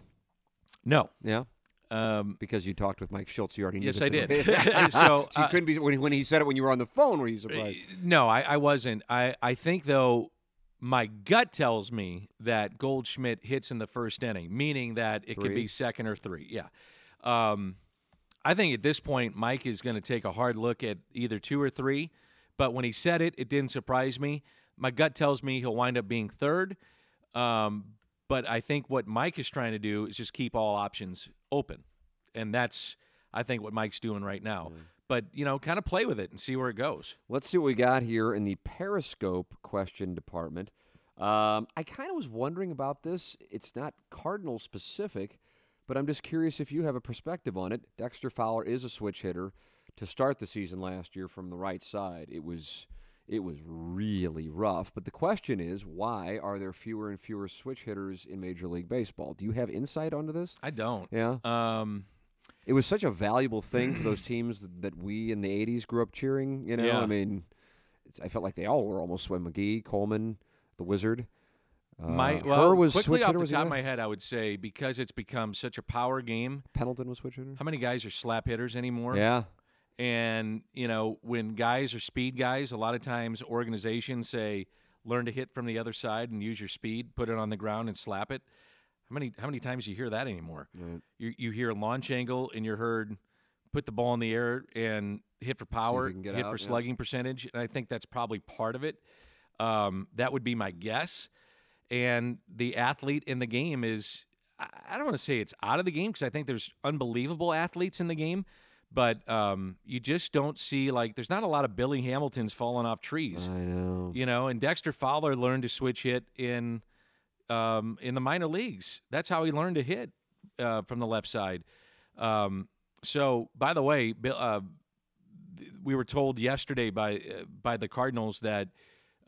No, Yeah, um, because you talked with Mike Schultz, you already knew. Yes, I did. So, you uh, couldn't be when he, when he said it when you were on the phone. Were you surprised? no, I, I wasn't. I I think though. My gut tells me that Goldschmidt hits in the first inning, meaning that it could be second or three. Yeah. Um, I think at this point, Mike is going to take a hard look at either two or three. But when he said it, it didn't surprise me. My gut tells me he'll wind up being third. Um, but I think what Mike is trying to do is just keep all options open. And that's, I think, what Mike's doing right now. But you know, kind of play with it and see where it goes. Let's see what we got here in the Periscope question department. Um, I kind of was wondering about this. It's not Cardinal specific, but I'm just curious if you have a perspective on it. Dexter Fowler is a switch hitter to start the season last year from the right side. It was it was really rough. But the question is, why are there fewer and fewer switch hitters in Major League Baseball? Do you have insight onto this? I don't. Yeah. Um, It was such a valuable thing for those teams that, we in the '80s grew up cheering. You know, Yeah. I mean, it's, I felt like they all were almost swim. McGee, Coleman, the Wizard. Uh, my well, was quickly off hitter, the top of my head, I would say because it's become such a power game. Pendleton was switch hitter. How many guys are slap hitters anymore? Yeah, And, you know, when guys are speed guys, a lot of times organizations say, learn to hit from the other side and use your speed, put it on the ground and slap it. How many how many times do you hear that anymore? Right. You you hear launch angle and you're heard put the ball in the air and hit for power, hit out, for yeah. slugging percentage, and I think that's probably part of it. Um, that would be my guess. And the athlete in the game is I I don't want to say it's out of the game because I think there's unbelievable athletes in the game, but um, you just don't see like there's not a lot of Billy Hamiltons falling off trees, I know. you know. And Dexter Fowler learned to switch hit in um, in the minor leagues. That's how he learned to hit uh, from the left side. Um, so, by the way, Bill, uh, we were told yesterday by uh, by the Cardinals that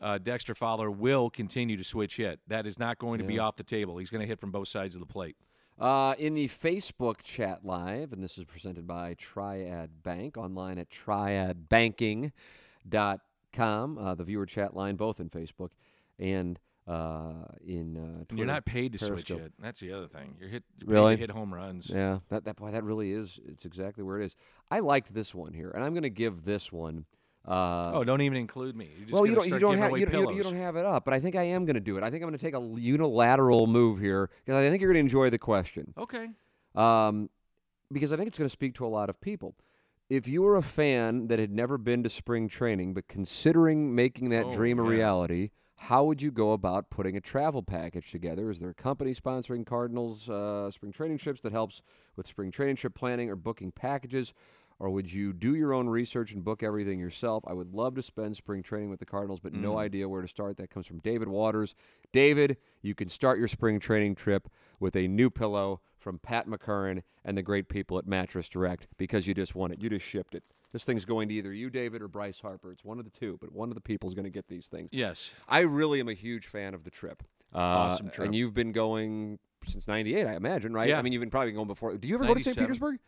uh, Dexter Fowler will continue to switch hit. That is not going to be off the table. He's going to hit from both sides of the plate. Uh, in the Facebook chat live, and this is presented by Triad Bank, online at triadbanking.com. Uh, the viewer chat line, both in Facebook and uh, in uh, Twitter. You're not paid to switch it. That's the other thing. You're hit you're Really? hit home runs. Yeah, that that boy, that really is. It's exactly where it is. I liked this one here, and I'm going to give this one. Uh, Oh, don't even include me. Well, you don't you don't have you, don't- you, you don't have it up, but I think I am going to do it. I think I'm going to take a unilateral move here because I think you're going to enjoy the question. Okay. um, because I think it's going to speak to a lot of people. If you were a fan that had never been to spring training but considering making that Oh, dream a yeah. reality, how would you go about putting a travel package together? Is there a company sponsoring Cardinals uh, spring training trips that helps with spring training trip planning or booking packages? Or would you do your own research and book everything yourself? I would love to spend spring training with the Cardinals, but no idea where to start. That comes from David Waters. David, you can start your spring training trip with a new pillow from Pat McCurran and the great people at Mattress Direct because you just won it. You just shipped it. This thing's going to either you, David, or Bryce Harper. It's one of the two, but one of the people is going to get these things. Yes. I really am a huge fan of the trip. Uh, Awesome trip. And you've been going since 98, I imagine, right? Yeah. I mean, you've been probably going before. Do you ever go to St. Petersburg?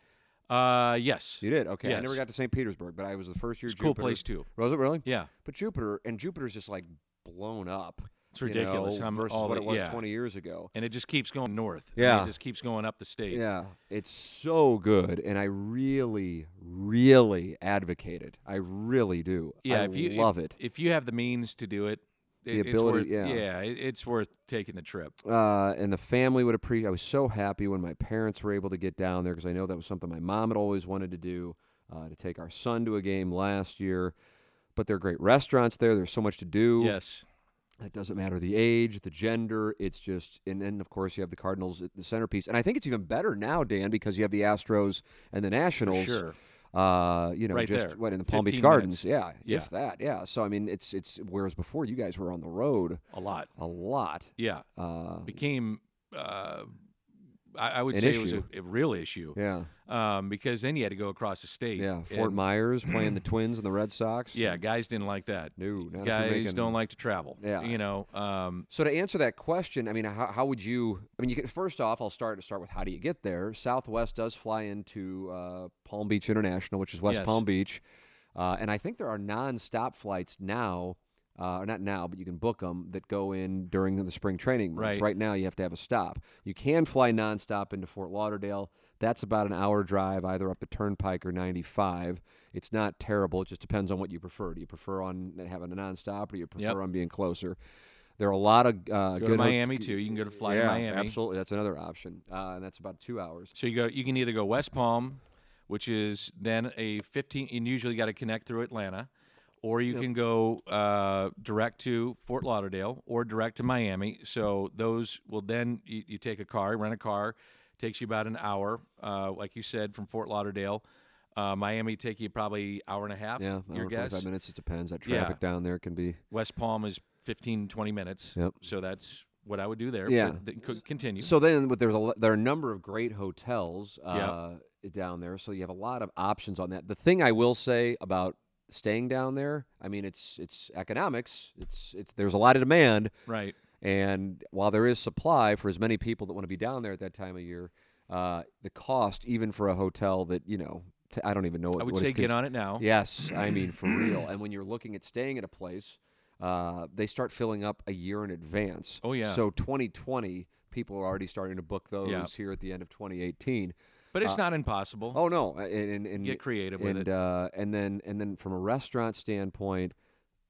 Uh, yes. You did? Okay. I never got to St. Petersburg, but I was the first year It's a cool place too. Was it really? Yeah. But Jupiter, and Jupiter's just like blown up. It's you ridiculous. know, I'm versus all what it was yeah. 20 years ago. And it just keeps going north. I mean, Yeah. it just keeps going up the state. Yeah, it's so good, and I really, really advocate it. I really do. Yeah, I if you if- love it. If you have the means to do it, The it- it's ability- worth, yeah. it- it's worth taking the trip. Uh, and the family would appreciate. I was so happy when my parents were able to get down there because I know that was something my mom had always wanted to do. Uh, to take our son to a game last year, but there are great restaurants there. There's so much to do. Yes. It doesn't matter the age, the gender. It's just, and then of course you have the Cardinals at the centerpiece. And I think it's even better now, Dan, because you have the Astros and the Nationals. sure. Uh, you know, Right just there. what in the Palm Beach Gardens. minutes. Yeah, Yeah. if that. Yeah. So I mean, it's it's whereas before you guys were on the road A lot. a lot. Yeah. Uh, Became, uh, I, I would say it was a, a real issue. yeah, Um, because then you had to go across the state. yeah. Fort and- Myers playing the Twins and the Red Sox. Yeah, guys didn't like that. No, not guys making- don't like to travel. Yeah. You know, um, So to answer that question, I mean, how, how would you? I mean, you get, first off, I'll start to start with how do you get there? Southwest does fly into uh, Palm Beach International, which is West Yes. Palm Beach, uh, and I think there are non-stop flights now. Uh, or not now, but you can book them that go in during the spring training months. Right. Right now, you have to have a stop. You can fly nonstop into Fort Lauderdale. That's about an hour drive, either up the Turnpike or 95. It's not terrible. It just depends on what you prefer. Do you prefer on having a nonstop, or do you prefer Yep. on being closer? There are a lot of uh, go good to ho- Miami too. You can go to fly yeah, to Miami. Absolutely, that's another option, uh, and that's about two hours. So you go. You can either go West Palm, which is then a 15. And usually you got to connect through Atlanta, or you can go uh, direct to Fort Lauderdale or direct to Miami. So those will then you, you take a car, rent a car, takes you about an hour, uh, like you said, from Fort Lauderdale. Uh, Miami take you probably hour and a half. Yeah, your guess. 45 minutes. It depends. That Yeah. traffic down there can be. West Palm is 15, 20 minutes. Yep. So that's what I would do there. Yeah. But th- could continue. So then, but there's a there are a number of great hotels Yeah. uh, down there, so you have a lot of options on that. The thing I will say about staying down there, I mean, it's it's economics. It's it's there's a lot of demand, right. and while there is supply for as many people that want to be down there at that time of year, uh, the cost even for a hotel that you know t- I don't even know what I would what say get on it now. Yes, I mean for real. And when you're looking at staying at a place, uh, they start filling up a year in advance. Oh, yeah. So 2020, people are already starting to book those Yeah. here at the end of 2018. But it's Uh, not impossible. Oh no, and and, and Get creative with it. Uh, and then and then from a restaurant standpoint,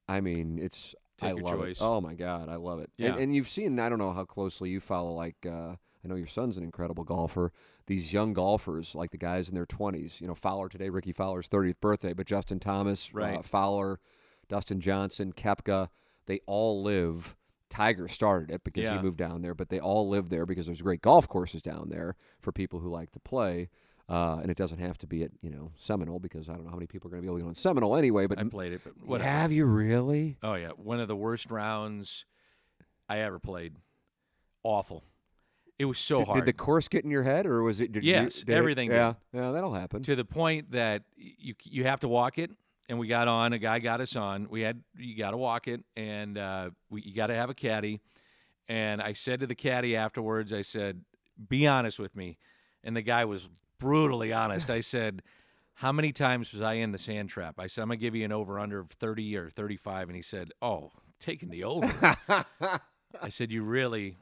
I mean it's I Take your love choice. it. Oh my god, I love it. Yeah. And, and you've seen I don't know how closely you follow like. Uh, I know your son's an incredible golfer. These young golfers, like the guys in their 20s, you know, Fowler today, Rickie Fowler's 30th birthday, but Justin Thomas, uh, Right. Fowler, Dustin Johnson, Koepka, they all live. Tiger started it because Yeah. he moved down there, but they all live there because there's great golf courses down there for people who like to play. Uh, and it doesn't have to be at you know Seminole because I don't know how many people are going to be able to go on Seminole anyway. But I played it, but whatever. have you really? Oh yeah, one of the worst rounds I ever played. Awful. It was so did, hard did the course get in your head, or was it? Did you- Yes, did it- everything did. Yeah, yeah, that'll happen. to the point that you you have to walk it. And we got on. A guy got us on. We had you got to walk it, and uh, we, you got to have a caddy. And I said to the caddy afterwards, I said, "Be honest with me." And the guy was brutally honest. I said, "How many times was I in the sand trap?" I said, "I'm gonna give you an over under of 30 or 35." And he said, "Oh, taking the over." I said, "You really,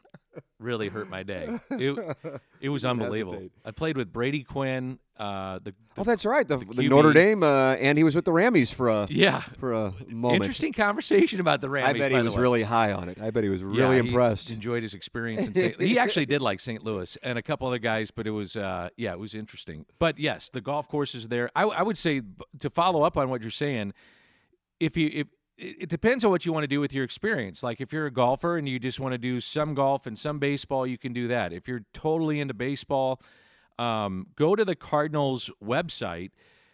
really hurt my day. It, it was unbelievable." hesitate. I played with Brady Quinn. Uh, the, oh, that's right. The, the the Notre Dame, uh, and he was with the Rammies for a yeah, for a moment. interesting conversation about the Rammies. I bet he the was really high on it. I bet he was Yeah, really he impressed. Enjoyed his experience in St. He actually did like St. Louis and a couple other guys, but it was uh, yeah, it was interesting. But yes, the golf courses there. I, I would say to follow up on what you're saying, if you if it depends on what you want to do with your experience. Like if you're a golfer and you just want to do some golf and some baseball, you can do that. If you're totally into baseball, um, go to the Cardinals website.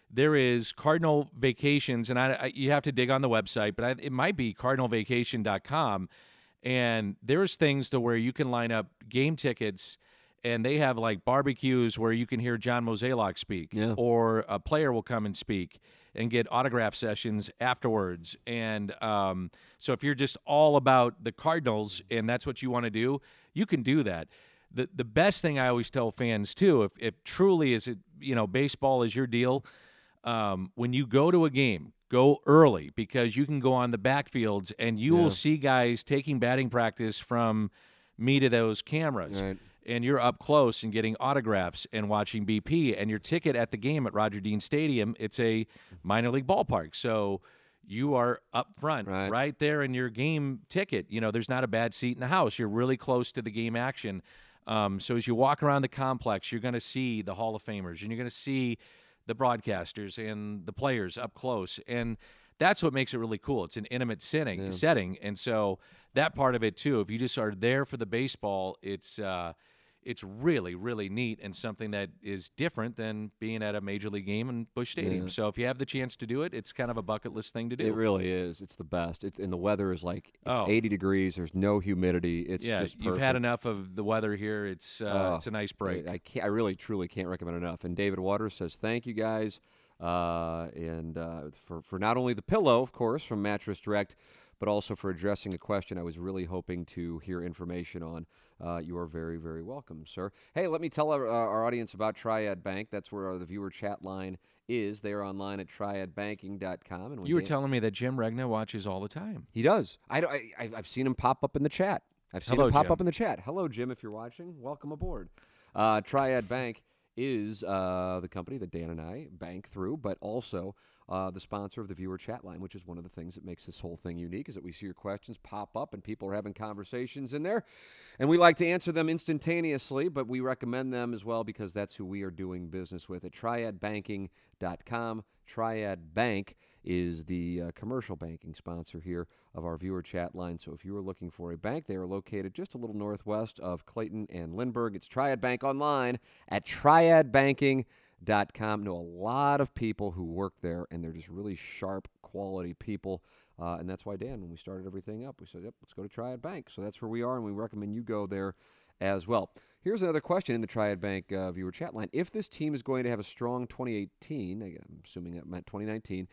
There is Cardinal Vacations, and I, I you have to dig on the website, but I, it might be cardinalvacation.com. And there's things to where you can line up game tickets, and they have like barbecues where you can hear John Mozeliak speak, Yeah. or a player will come and speak and get autograph sessions afterwards. And um, so if you're just all about the Cardinals and that's what you want to do, you can do that. The the best thing I always tell fans too, if if truly is it you know baseball is your deal, um, when you go to a game, go early because you can go on the backfields and you Yeah. will see guys taking batting practice from me to those cameras Right. And you're up close and getting autographs and watching BP and your ticket at the game at Roger Dean Stadium, it's a minor league ballpark. So you are up front Right. right, there in your game ticket. You know, there's not a bad seat in the house. You're really close to the game action. Um, so as you walk around the complex, you're going to see the Hall of Famers and you're going to see the broadcasters and the players up close. And that's what makes it really cool. It's an intimate setting, setting. And so that part of it too, if you just are there for the baseball, it's uh, it's really, really neat and something that is different than being at a major league game in Busch Stadium. Yeah. So if you have the chance to do it, it's kind of a bucket list thing to do. It really is. It's the best. It's and the weather is like it's Oh. 80 degrees. There's no humidity. It's yeah, just you've had enough of the weather here. It's uh, Oh, it's a nice break. I, I can't. I really, truly can't recommend enough. And David Waters says thank you guys, uh, and uh, for for not only the pillow, of course, from Mattress Direct, but also for addressing a question I was really hoping to hear information on. Uh, you are very, very welcome, sir. Hey, let me tell our, uh, our audience about Triad Bank. That's where uh, the viewer chat line is. They are online at triadbanking.com. And you were Dan- telling me that Jim Regna watches all the time. he does. I, I I've seen him pop up in the chat. I've seen Hello, him pop Jim. up in the chat. Hello, Jim, if you're watching. Welcome aboard. Uh, Triad Bank is uh, the company that Dan and I bank through, but also uh, the sponsor of the viewer chat line, which is one of the things that makes this whole thing unique, is that we see your questions pop up and people are having conversations in there. And we like to answer them instantaneously, but we recommend them as well because that's who we are doing business with at triadbanking.com. Triad Bank is the uh, commercial banking sponsor here of our viewer chat line. So if you are looking for a bank, they are located just a little northwest of Clayton and Lindbergh. It's Triad Bank online at triadbanking.com. com. Know a lot of people who work there, and they're just really sharp, quality people. Uh, and that's why, Dan, when we started everything up, we said, yep, let's go to Triad Bank. So that's where we are, and we recommend you go there as well. Here's another question in the Triad Bank uh, viewer chat line. If this team is going to have a strong 2018, I'm assuming that meant 2019,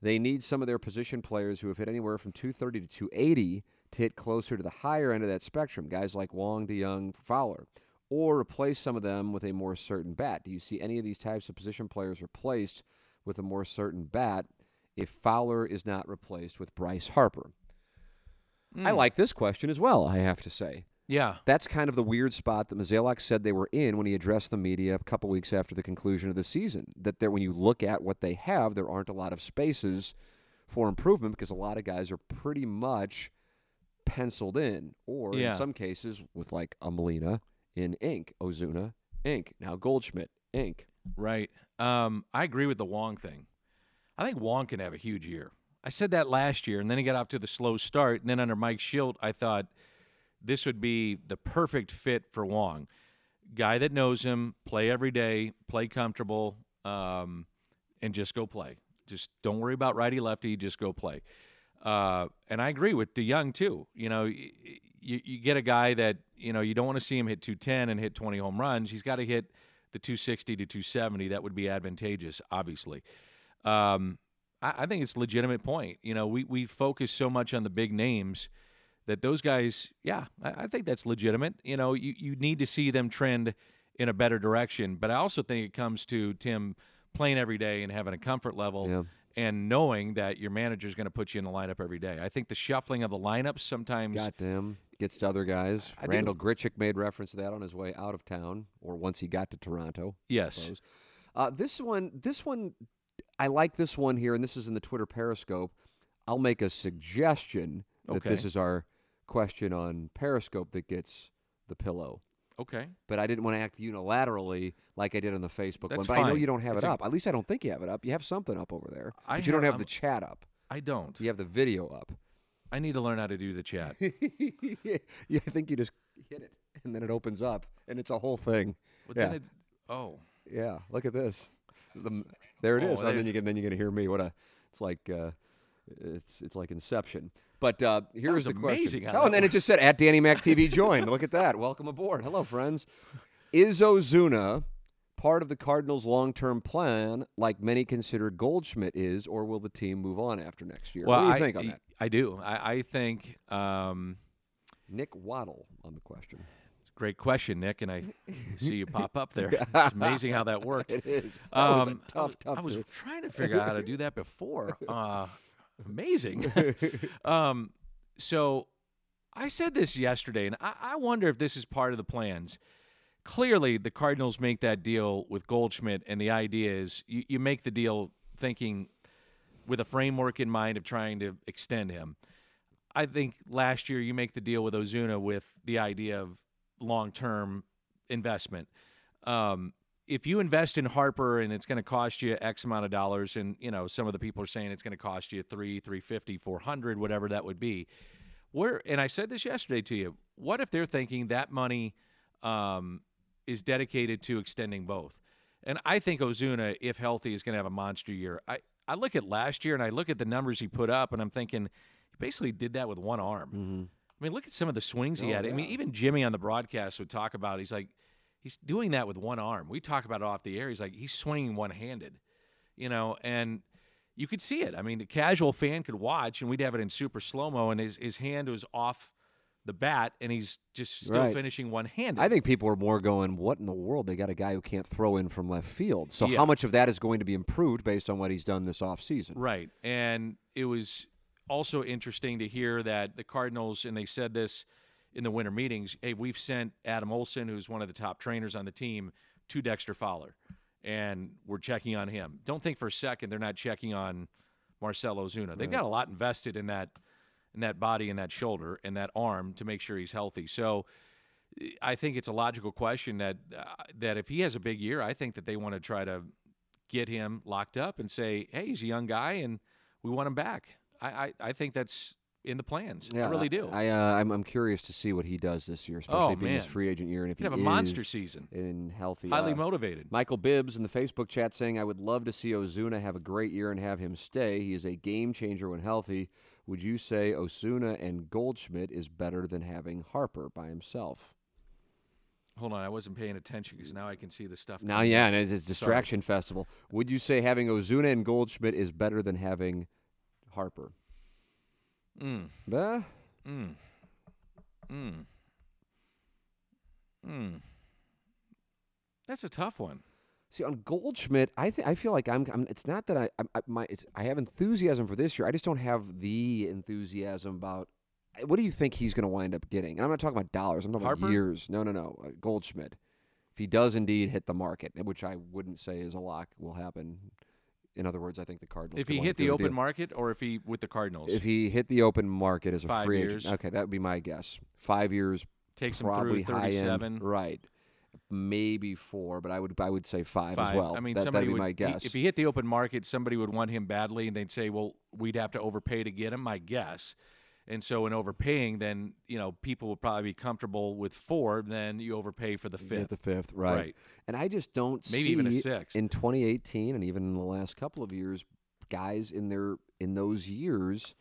they need some of their position players who have hit anywhere from 230 to 280 to hit closer to the higher end of that spectrum, guys like Wong, DeYoung, Fowler, or replace some of them with a more certain bat. Do you see any of these types of position players replaced with a more certain bat if Fowler is not replaced with Bryce Harper? I hmm. like this question as well, I have to say. Yeah. That's kind of the weird spot that Mozeliak said they were in when he addressed the media a couple weeks after the conclusion of the season. That there, when you look at what they have, there aren't a lot of spaces for improvement because a lot of guys are pretty much penciled in, or Yeah. in some cases with like a Molina in ink, Ozuna ink, now Goldschmidt ink. Right. Um, I agree with the Wong thing. I think Wong can have a huge year. I said that last year, and then he got off to the slow start. And then under Mike Shildt, I thought this would be the perfect fit for Wong. Guy that knows him, play every day, play comfortable, um, and just go play. Just don't worry about righty lefty, just go play. Uh, and I agree with DeYoung too. You know, you, you get a guy that you know you don't want to see him hit 210 and hit 20 home runs. He's got to hit the 260 to 270. That would be advantageous, obviously. Um, I, I think it's a legitimate point. You know, we we focus so much on the big names that those guys, yeah, I, I think that's legitimate. You know, you, you need to see them trend in a better direction. But I also think it comes to Tim playing every day and having a comfort level Yeah. and knowing that your manager is going to put you in the lineup every day. I think the shuffling of the lineups sometimes. Got to him. Gets to other guys. I do. Randal Grichuk made reference to that on his way out of town, or once he got to Toronto. Yes. Uh, this one, this one, I like this one here, and this is in the Twitter Periscope. I'll make a suggestion that Okay. this is our question on Periscope that gets the pillow. Okay. But I didn't want to act unilaterally like I did on the Facebook That's one. But I know you don't have It's it a- up. At least I don't think you have it up. You have something up over there, I but you don't have- have the I'm- chat up. I don't. You have the video up. I need to learn how to do the chat. yeah, I think you just hit it, and then it opens up, and it's a whole thing. But yeah. then it, oh, Yeah, look at this. The, there it Oh, is. there- and then you can then you're gonna hear me. What a it's like. Uh, it's it's like Inception. But uh, here's the amazing question. Oh, and then it just said at Danny Mac TV join. Look at that. Welcome aboard. Hello, friends. Is Ozuna part of the Cardinals' long-term plan, like many consider Goldschmidt is, or will the team move on after next year? well, what do you I, think on that? I do. I, I think um, Nick Waddle on the question. it's a great question, Nick, and I see you pop up there. It's amazing how that worked. It is. That was a Um, I was. I was trying to figure out how to do that before. Uh, amazing. um, so I said this yesterday, and I, I wonder if this is part of the plans. Clearly, the Cardinals make that deal with Goldschmidt, and the idea is you, you make the deal thinking with a framework in mind of trying to extend him. I think last year you make the deal with Ozuna with the idea of long term investment. Um, if you invest in Harper and it's going to cost you X amount of dollars, and you know some of the people are saying it's going to cost you three, three fifty, four hundred, whatever that would be. Where and I said this yesterday to you. What if they're thinking that money um, is dedicated to extending both? And I think Ozuna, if healthy, is going to have a monster year. I, I look at last year and I look at the numbers he put up, and I'm thinking he basically did that with one arm. I mean, look at some of the swings he Mm-hmm. Oh, had. I mean, even Jimmy on the broadcast would talk about. He's like, he's doing that with one arm. We talk about it off the air. He's like, he's swinging one handed, you know, and you could see it. I mean, the casual fan could watch, and we'd have it in super slow mo, and his his hand was off the bat, and he's just still Right. finishing one handed. I think people are more going, "What in the world? They got a guy who can't throw in from left field." So Yeah. how much of that is going to be improved based on what he's done this offseason? Right. And it was also interesting to hear that the Cardinals, and they said this in the winter meetings hey, we've sent Adam Olson, who's one of the top trainers on the team, to Dexter Fowler, and we're checking on him. Don't think for a second they're not checking on Marcelo Ozuna. They've got a lot invested in that. In that body and that shoulder and that arm to make sure he's healthy. So, I think it's a logical question that uh, that if he has a big year, I think that they want to try to get him locked up and say, "Hey, he's a young guy, and we want him back." I I, I think that's in the plans. I really do. I, uh, I'm, I'm curious to see what he does this year, especially Oh, being his free agent year, and if He'd he have a monster season. and healthy. Highly uh, motivated. Michael Bibbs in the Facebook chat saying, I would love to see Ozuna have a great year and have him stay. He is a game changer when healthy. Would you say Ozuna and Goldschmidt is better than having Harper by himself? Hold on, I wasn't paying attention because now I can see the stuff. Now, yeah, and it's, it's Distraction Festival. Would you say having Ozuna and Goldschmidt is better than having Harper? Mm, Bah, mm, mm, mm. That's a tough one. See, on Goldschmidt, I th- I feel like I'm, I'm. It's not that I I, I- my it's, I have enthusiasm for this year. I just don't have the enthusiasm about. What do you think he's going to wind up getting? And I'm not talking about dollars. I'm talking Harper? about years. No, no, no. Uh, Goldschmidt, if he does indeed hit the market, which I wouldn't say is a lock, will happen. In other words, I think the Cardinals. If he hit the open market, or if he with the Cardinals, if he hit the open market as a Five free years. agent, okay, that would be my guess. Five years, takes him probably through high end, thirty-seven. right? Maybe four, but I would I would say five, as well. I mean, that, somebody that'd be would, my he- guess. if he hit the open market, somebody would want him badly, and they'd say, "Well, we'd have to overpay to get him." My guess. And so, in overpaying, then you know people would probably be comfortable with four. Then you overpay for the fifth. the fifth, right. Right. And I just don't Maybe see even a sixth. in 2018 and even in the last couple of years, guys in their in those years,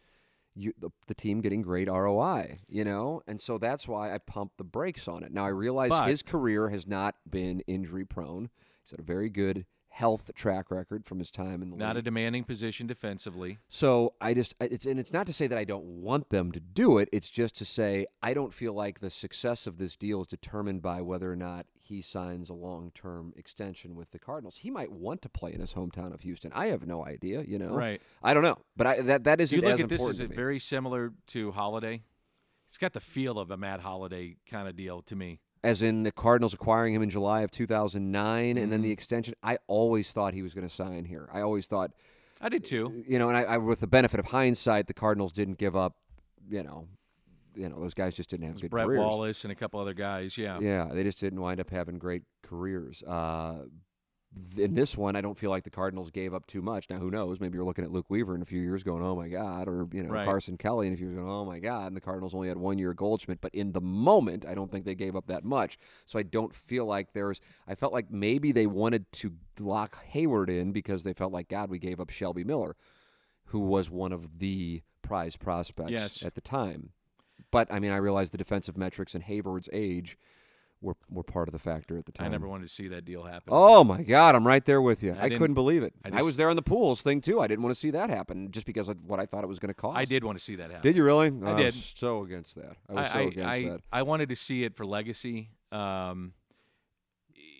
you, the, the team getting great ROI, you know, and so that's why I pump the brakes on it. Now I realize But- his career has not been injury prone. He's had a very good health track record from his time in the Not a demanding position defensively. So I just it's and it's not to say that I don't want them to do it. It's just to say I don't feel like the success of this deal is determined by whether or not he signs a long-term extension with the Cardinals. He might want to play in his hometown of Houston. I have no idea, you know. Right. I don't know, but I that that you look at this as it very similar to Holliday? It's got the feel of a Matt Holliday kind of deal to me. As in the Cardinals acquiring him in July of 2009 and then Mm-hmm. the extension. I always thought he was going to sign here. I always thought I did too. you know, and I, I with the benefit of hindsight, the Cardinals didn't give up, you know, you know, those guys just didn't have good Brett careers. Brett Wallace and a couple other guys. Yeah. Yeah, they just didn't wind up having great careers. Uh, in this one, I don't feel like the Cardinals gave up too much. Now, who knows? Maybe you're looking at Luke Weaver in a few years going, oh my God, or, you know, Right. Carson Kelly in a few years going, oh my God. And the Cardinals only had one year Goldschmidt. But in the moment, I don't think they gave up that much. So I don't feel like there's, I felt like maybe they wanted to lock Heyward in because they felt like, God, we gave up Shelby Miller, who was one of the prize prospects Yes. at the time. But I mean, I realize the defensive metrics and Heyward's age were were part of the factor at the time. I never wanted to see that deal happen. Oh my God, I'm right there with you. I I, couldn't believe it. I I, was there on the Pujols thing too. I didn't want to see that happen just because of what I thought it was going to cost. I did want to see that happen. Did you really? I I did. was so against that. I was so against that. I wanted to see it for legacy. Um,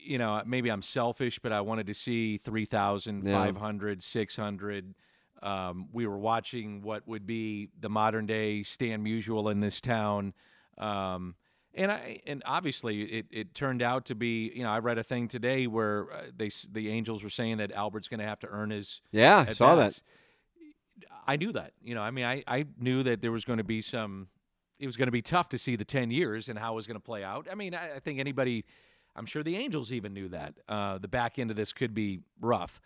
you know, maybe I'm selfish, but I wanted to see 3,000, Yeah. 500, 600. Um, we were watching what would be the modern day Stan Musial in this town. Um, and I and obviously it, it turned out to be you know I read a thing today where uh, they the Angels were saying that Albert's going to have to earn his Yeah, I saw that. I knew that. You know, I mean, I, I knew that there was going to be some. It was going to be tough to see the ten years and how it was going to play out. I mean, I, I think anybody, I'm sure the Angels even knew that uh, the back end of this could be rough,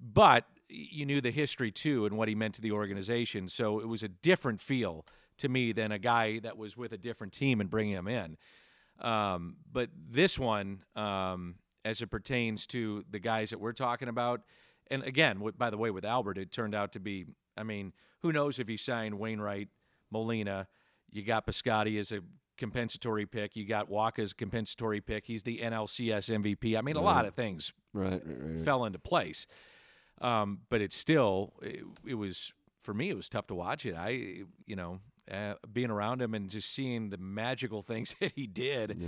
but you knew the history too and what he meant to the organization. So it was a different feel to me than a guy that was with a different team and bringing him in. Um, but this one, um, as it pertains to the guys that we're talking about, and again, w- by the way, with Albert, it turned out to be. I mean, who knows if he signed Wainwright, Molina? You got Piscotti as a compensatory pick. You got Walker as a compensatory pick. He's the NLCS MVP. I mean, a lot of things Right, right, right. right. fell into place. Um, but it's still, it, it was for me. It was tough to watch it. I, you know, uh, being around him and just seeing the magical things that he did.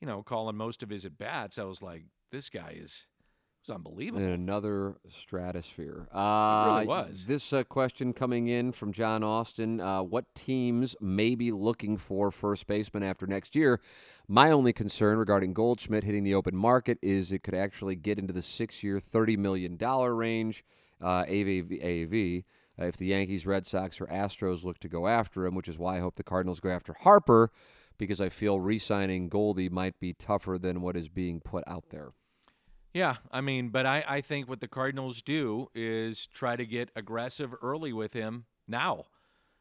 You know, calling most of his at bats, I was like, this guy is, it's unbelievable. in another stratosphere. Uh, really was. This uh, question coming in from John Austin: uh, What teams may be looking for first baseman after next year? My only concern regarding Goldschmidt hitting the open market is it could actually get into the six-year, thirty million dollar range. Uh, AV, AAV. Uh, if the Yankees, Red Sox, or Astros look to go after him, which is why I hope the Cardinals go after Harper, because I feel re-signing Goldie might be tougher than what is being put out there. Yeah, I mean, but I, I think what the Cardinals do is try to get aggressive early with him now.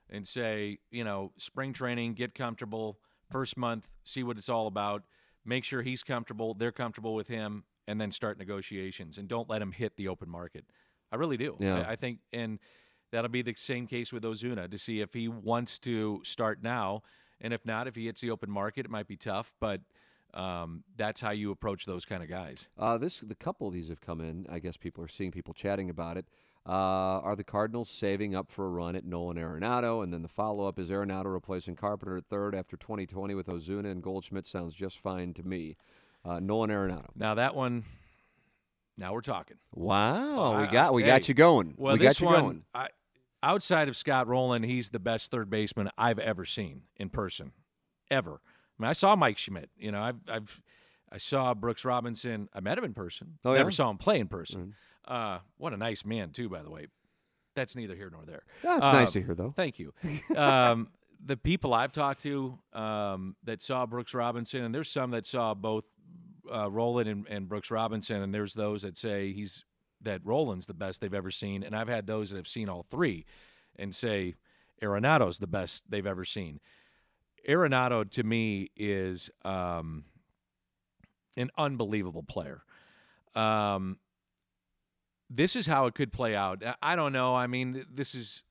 and say, you know, spring training, get comfortable, first month, see what it's all about, make sure he's comfortable, they're comfortable with him, and then start negotiations. And don't let him hit the open market. I really do. Yeah. I, I think, and that'll be the same case with Ozuna to see if he wants to start now. And if not, if he hits the open market, it might be tough, but um, that's how you approach those kind of guys. Uh, this the couple of these have come in. I guess people are seeing people chatting about it. Uh, are the Cardinals saving up for a run at Nolan Arenado? And then the follow up is Arenado replacing Carpenter at third after 2020 with Ozuna and Goldschmidt sounds just fine to me. Uh, Nolan Arenado. Now that one, now we're talking. Wow, we got we hey, got you going. Well, we got you one, going. I, outside of Scott Rolen, he's the best third baseman I've ever seen in person, ever. I mean, I saw Mike Schmidt. You know, I've, I've I saw Brooks Robinson. I met him in person. Oh, Never yeah? saw him play in person. Uh, what a nice man, too. By the way, that's neither here nor there. Yeah, it's nice Um, to hear though. Thank you. Um, the people I've talked to um, that saw Brooks Robinson, and there's some that saw both uh, Rolen and, and Brooks Robinson, and there's those that say he's that Rolen's the best they've ever seen, and I've had those that have seen all three, and say Arenado's the best they've ever seen. Arenado to me is um, an unbelievable player. Um, this is how it could play out. I- don't know. I mean, this is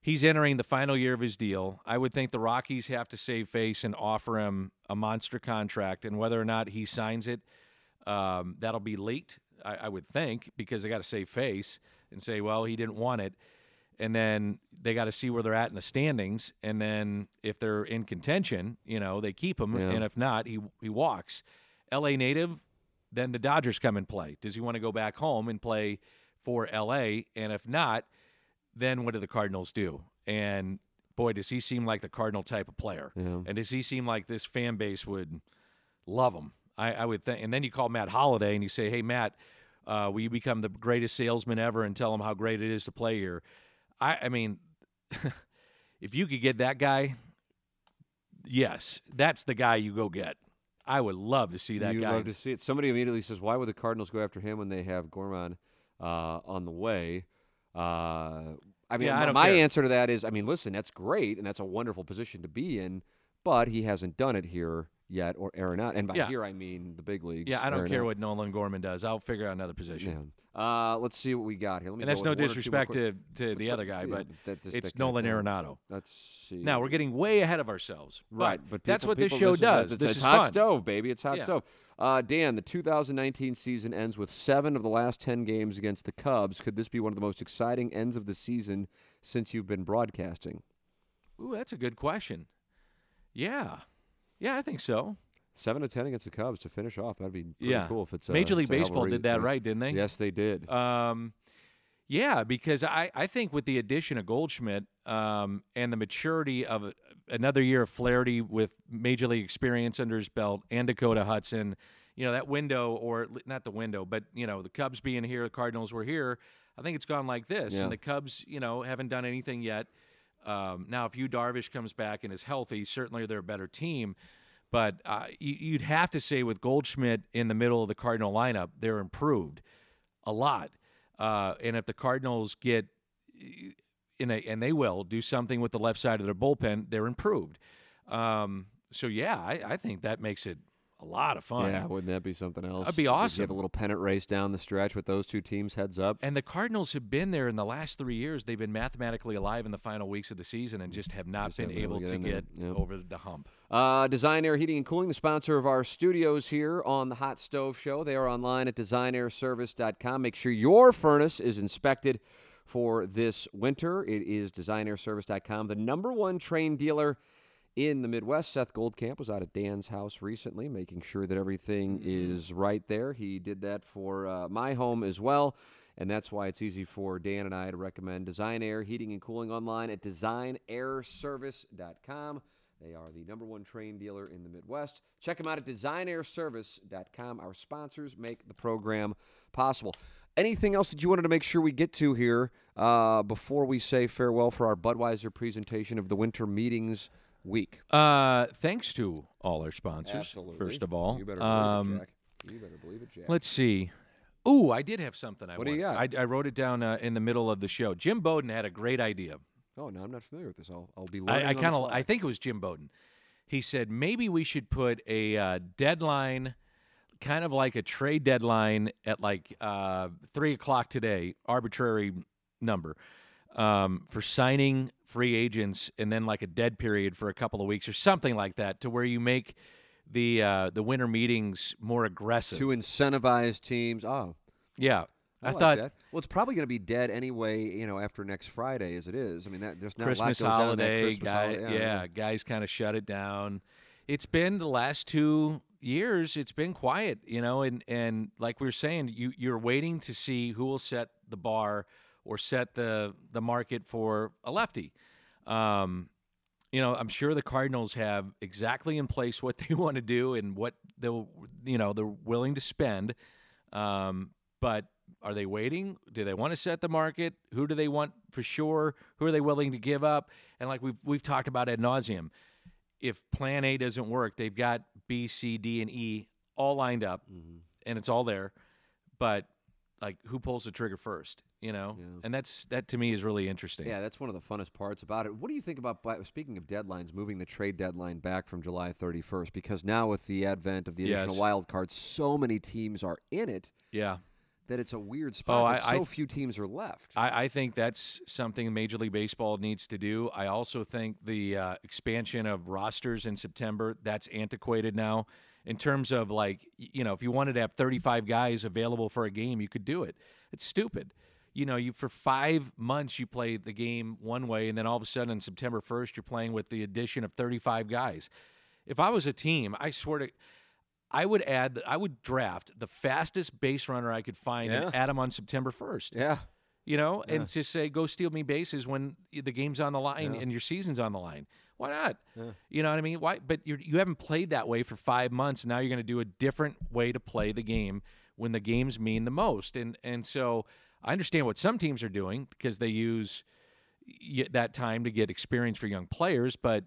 he's entering the final year of his deal. I would think the Rockies have to save face and offer him a monster contract, and whether or not he signs it, um, that'll be leaked. I, I would think because they got to save face and say, well, he didn't want it, and then they got to see where they're at in the standings, and then if they're in contention, you know, they keep him, Yeah. and if not, he he walks. L.A. native, then the Dodgers come and play. Does he want to go back home and play for L.A. And if not, then what do the Cardinals do? And boy, does he seem like the Cardinal type of player. Yeah. And does he seem like this fan base would love him? I, I would think. And then you call Matt Holliday and you say, "Hey, Matt, uh, will you become the greatest salesman ever and tell him how great it is to play here?" I, I mean, if you could get that guy, yes, that's the guy you go get. I would love to see that guy. you guy. love to see it. Somebody immediately says, "Why would the Cardinals go after him when they have Gorman uh, on the way?" Uh, I mean, Yeah, I my, my care. answer to that is, I mean, listen, that's great and that's a wonderful position to be in, but he hasn't done it here yet, or Arenado. And by Yeah. here, I mean the big leagues. yeah, I don't care what Nolan Gorman does. I'll figure out another position. Yeah. Uh, let's see what we got here. Let me And that's no one or two more disrespect to, to the other guy, but it's Nolan. Arenado. Let's see. Now we're getting way ahead of ourselves. Right, but that's people- what this show does. It's, this it's is hot fun. stove, baby. It's hot Yeah. stove. Uh, Dan, the 2019 season ends with seven of the last 10 games against the Cubs. Could this be one of the most exciting ends of the season since you've been broadcasting? Ooh, that's a good question. Yeah, yeah, I think so. Seven to 10 against the Cubs to finish off. That'd be pretty Yeah. cool if it's a, Major League it's Baseball did that right, didn't they? Yes, they did. Um, yeah, because I, I think with the addition of Goldschmidt um, and the maturity of another year of Flaherty with major league experience under his belt and Dakota Hudson, you know that window or not the window, but you know the Cubs being here, the Cardinals were here. I think it's gone like this, Yeah. and the Cubs, you know, haven't done anything yet. Um, now, if you Darvish comes back and is healthy, certainly they're a better team. But uh, you, you'd have to say with Goldschmidt in the middle of the Cardinal lineup, they're improved a lot. Uh, and if the Cardinals get in a, and they will do something with the left side of their bullpen, they're improved. Um, so yeah, I, I think that makes it a lot of fun. yeah, wouldn't that be something else? That'd be awesome. Have a little pennant race down the stretch with those two teams heads up. And the Cardinals have been there in the last three years. They've been mathematically alive in the final weeks of the season and just have not Just been really able get to get Yep. over the hump. Uh, Design Air Heating and Cooling, the sponsor of our studios here on the Hot Stove Show. They are online at designairservice.com. Make sure your furnace is inspected for this winter. It is designairservice.com, the number one Trane dealer in the Midwest. Seth Goldcamp was out at Dan's house recently, making sure that everything is right there. He did that for uh, my home as well. And that's why it's easy for Dan and I to recommend Design Air Heating and Cooling online at designairservice.com. They are the number one Trane dealer in the Midwest. Check them out at designairservice.com. Our sponsors make the program possible. Anything else that you wanted to make sure we get to here uh, before we say farewell for our Budweiser presentation of the winter meetings week? Uh, thanks to all our sponsors, first of all. You better Um, believe it, Jack. You better believe it, Jack. Let's see. Ooh, I did have something I What do you want- I, I wrote it down uh, in the middle of the show. Jim Bowden had a great idea. Oh no, I'm not familiar with this. I'll I'll be learning. I, I kind of. I think it was Jim Bowden. He said maybe we should put a uh, deadline, kind of like a trade deadline at like uh, three o'clock today, arbitrary number, um, for signing free agents, and then like a dead period for a couple of weeks or something like that, to where you make the uh, the winter meetings more aggressive. to incentivize teams. Oh, yeah, I, I, like thought that. Well, it's probably going to be dead anyway. You know, after next Friday, as it is. I mean, that there's not a lot Christmas goes that holiday, Christmas guy, holiday. yeah, guys kind of shut it down. It's been the last two years. It's been quiet, you know, and and like we were saying, you you're waiting to see who will set the bar or set the the market for a lefty. Um, you know, I'm sure the Cardinals have exactly in place what they want to do and what they'll, you know, they're willing to spend. Um, but are they waiting? Do they want to set the market? Who do they want for sure? Who are they willing to give up? And like we've we've talked about ad nauseum, if Plan A doesn't work, they've got B, C, D, and E all lined up, and it's all there. But like, who pulls the trigger first? You know, Yeah. and that's that to me is really interesting. Yeah, that's one of the funnest parts about it. What do you think about speaking of deadlines, moving the trade deadline back from July 31st? Because now with the advent of the additional Yes. wild cards, so many teams are in it yeah. that it's a weird spot. Oh, I- I so th- few teams are left. I, I think that's something Major League Baseball needs to do. I also think the uh, expansion of rosters in September that's antiquated now. In terms of like, you know, if you wanted to have 35 guys available for a game, you could do it. It's stupid. You know, you for five months you play the game one way, and then all of a sudden on September 1st you're playing with the addition of 35 guys. If I was a team, I swear to, I would add, I would draft the fastest base runner I could find Yeah. and add him on September 1st yeah. you know, and just say go steal me bases when the game's on the line Yeah. and your season's on the line. Why not? Yeah. You know what I mean? Why? But you you haven't played that way for five months. And now you're going to do a different way to play the game when the games mean the most. And and so I understand what some teams are doing because they use y- that time to get experience for young players. But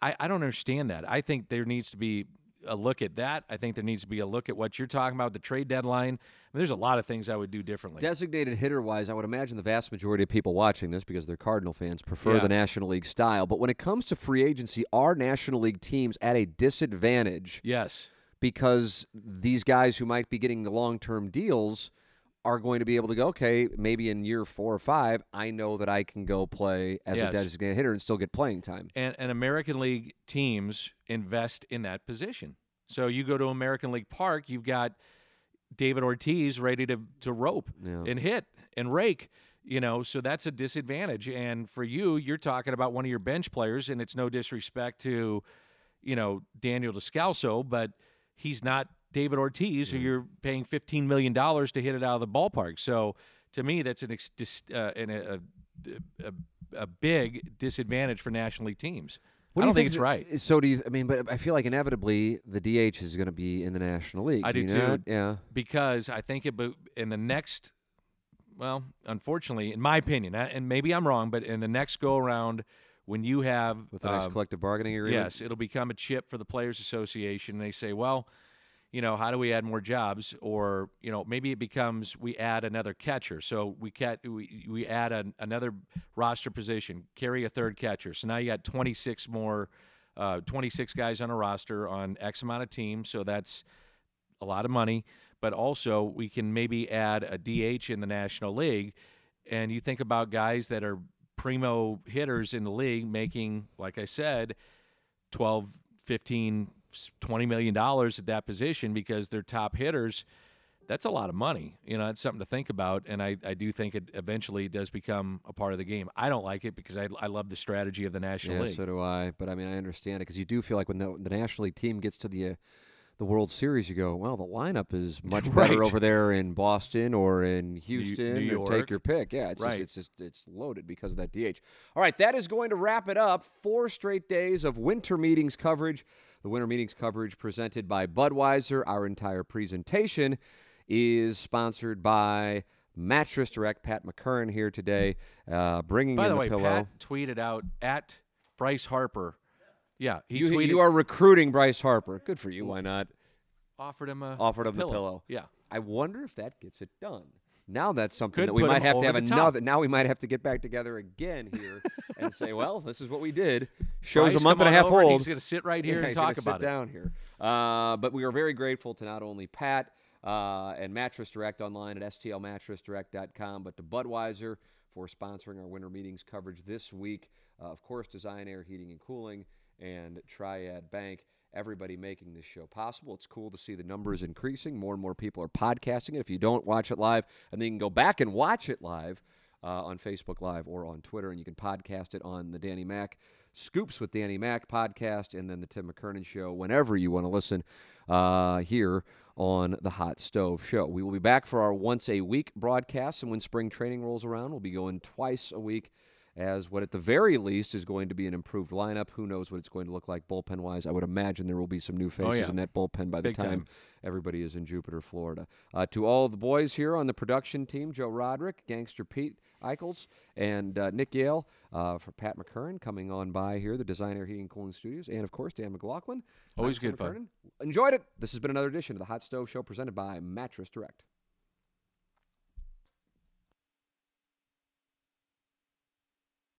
I, I don't understand that. I think there needs to be a look at that. I think there needs to be a look at what you're talking about, the trade deadline. I mean, there's a lot of things I would do differently. Designated hitter wise, I would imagine the vast majority of people watching this, because they're Cardinal fans, prefer Yeah. the National League style. But when it comes to free agency, are National League teams at a disadvantage yes. because these guys who might be getting the long term deals are going to be able to go, okay, maybe in year four or five, I know that I can go play as Yes. a designated hitter and still get playing time. and, and American League teams invest in that position. So you go to American League Park, you've got David Ortiz ready to, to rope Yeah. and hit and rake, you know, so that's a disadvantage. And for you, you're talking about one of your bench players, and it's no disrespect to, you know, Daniel Descalso, but he's not David Ortiz, who you're paying $15 million to hit it out of the ballpark. So to me, that's an, ex- dis, uh, an a, a, a big disadvantage for National League teams. What I do you don't think it's right. So do you? I mean, but I feel like inevitably the DH is going to be in the National League. I do you too. not? Yeah. because I think it, in the next, well, unfortunately, in my opinion, and maybe I'm wrong, but in the next go around, when you have With the next um, collective bargaining agreement. yes, it'll become a chip for the Players Association. And they say, well, you know, how do we add more jobs? Or you know, maybe it becomes we add another catcher. So we cat we we add an, another roster position, carry a third catcher. So now you got 26 more, uh, 26 guys on a roster on X amount of teams. So that's a lot of money. But also, we can maybe add a DH in the National League. And you think about guys that are primo hitters in the league making, like I said, 12, 15, 20 million dollars at that position because they're top hitters. That's a lot of money. You know, it's something to think about. And I, I do think it eventually does become a part of the game. I don't like it because I, I love the strategy of the National Yeah, League. so do I. But I mean, I understand it because you do feel like when the, the National League team gets to the uh, the World Series, you go, well, the lineup is much better Right. over there in Boston or in Houston. New or take your pick. Yeah, it's Right. just, it's just it's loaded because of that DH. All right, that is going to wrap it up. Four straight days of winter meetings coverage. The winter meetings coverage presented by Budweiser. Our entire presentation is sponsored by Mattress Direct. Pat McCurran here today, uh, bringing By in the way, pillow. Pat tweeted out at Bryce Harper. Yeah, he you, tweeted you are recruiting Bryce Harper. Good for you. Why not? offered him a Offered him pillow. the pillow. Yeah. I wonder if that gets it done. Now that's something Could that we might have to have the top. another. Now we might have to get back together again here and say, well, this is what we did. Show's Bryce, a month and a half old. He's going to sit right here Yeah, and talk about sit it. down here. Uh, but we are very grateful to not only Pat uh, and Mattress Direct online at stlmattressdirect.com, but to Budweiser for sponsoring our winter meetings coverage this week. Uh, of course, Design Air Heating and Cooling and Triad Bank. Everybody making this show possible. It's cool to see the numbers increasing. More and more people are podcasting it. If you don't watch it live, and then you can go back and watch it live uh, on Facebook Live or on Twitter, and you can podcast it on the Danny Mac Scoops with Danny Mac podcast, and then the Tim McKernan Show whenever you want to listen uh, here on the Hot Stove Show. We will be back for our once a week broadcast, and when spring training rolls around, we'll be going twice a week. As what at the very least is going to be an improved lineup. Who knows what it's going to look like bullpen wise? I would imagine there will be some new faces Oh, yeah. in that bullpen by the time time. everybody is in Jupiter, Florida. Uh, to all the boys here on the production team, Joe Roderick, Gangster Pete Eichels, and uh, Nick Yale uh, for Pat McCurran coming on by here, the Design Air Heating and Cooling Studios, and of course Dan McLaughlin. Always I'm good fun. Enjoyed it. This has been another edition of the Hot Stove Show presented by Mattress Direct.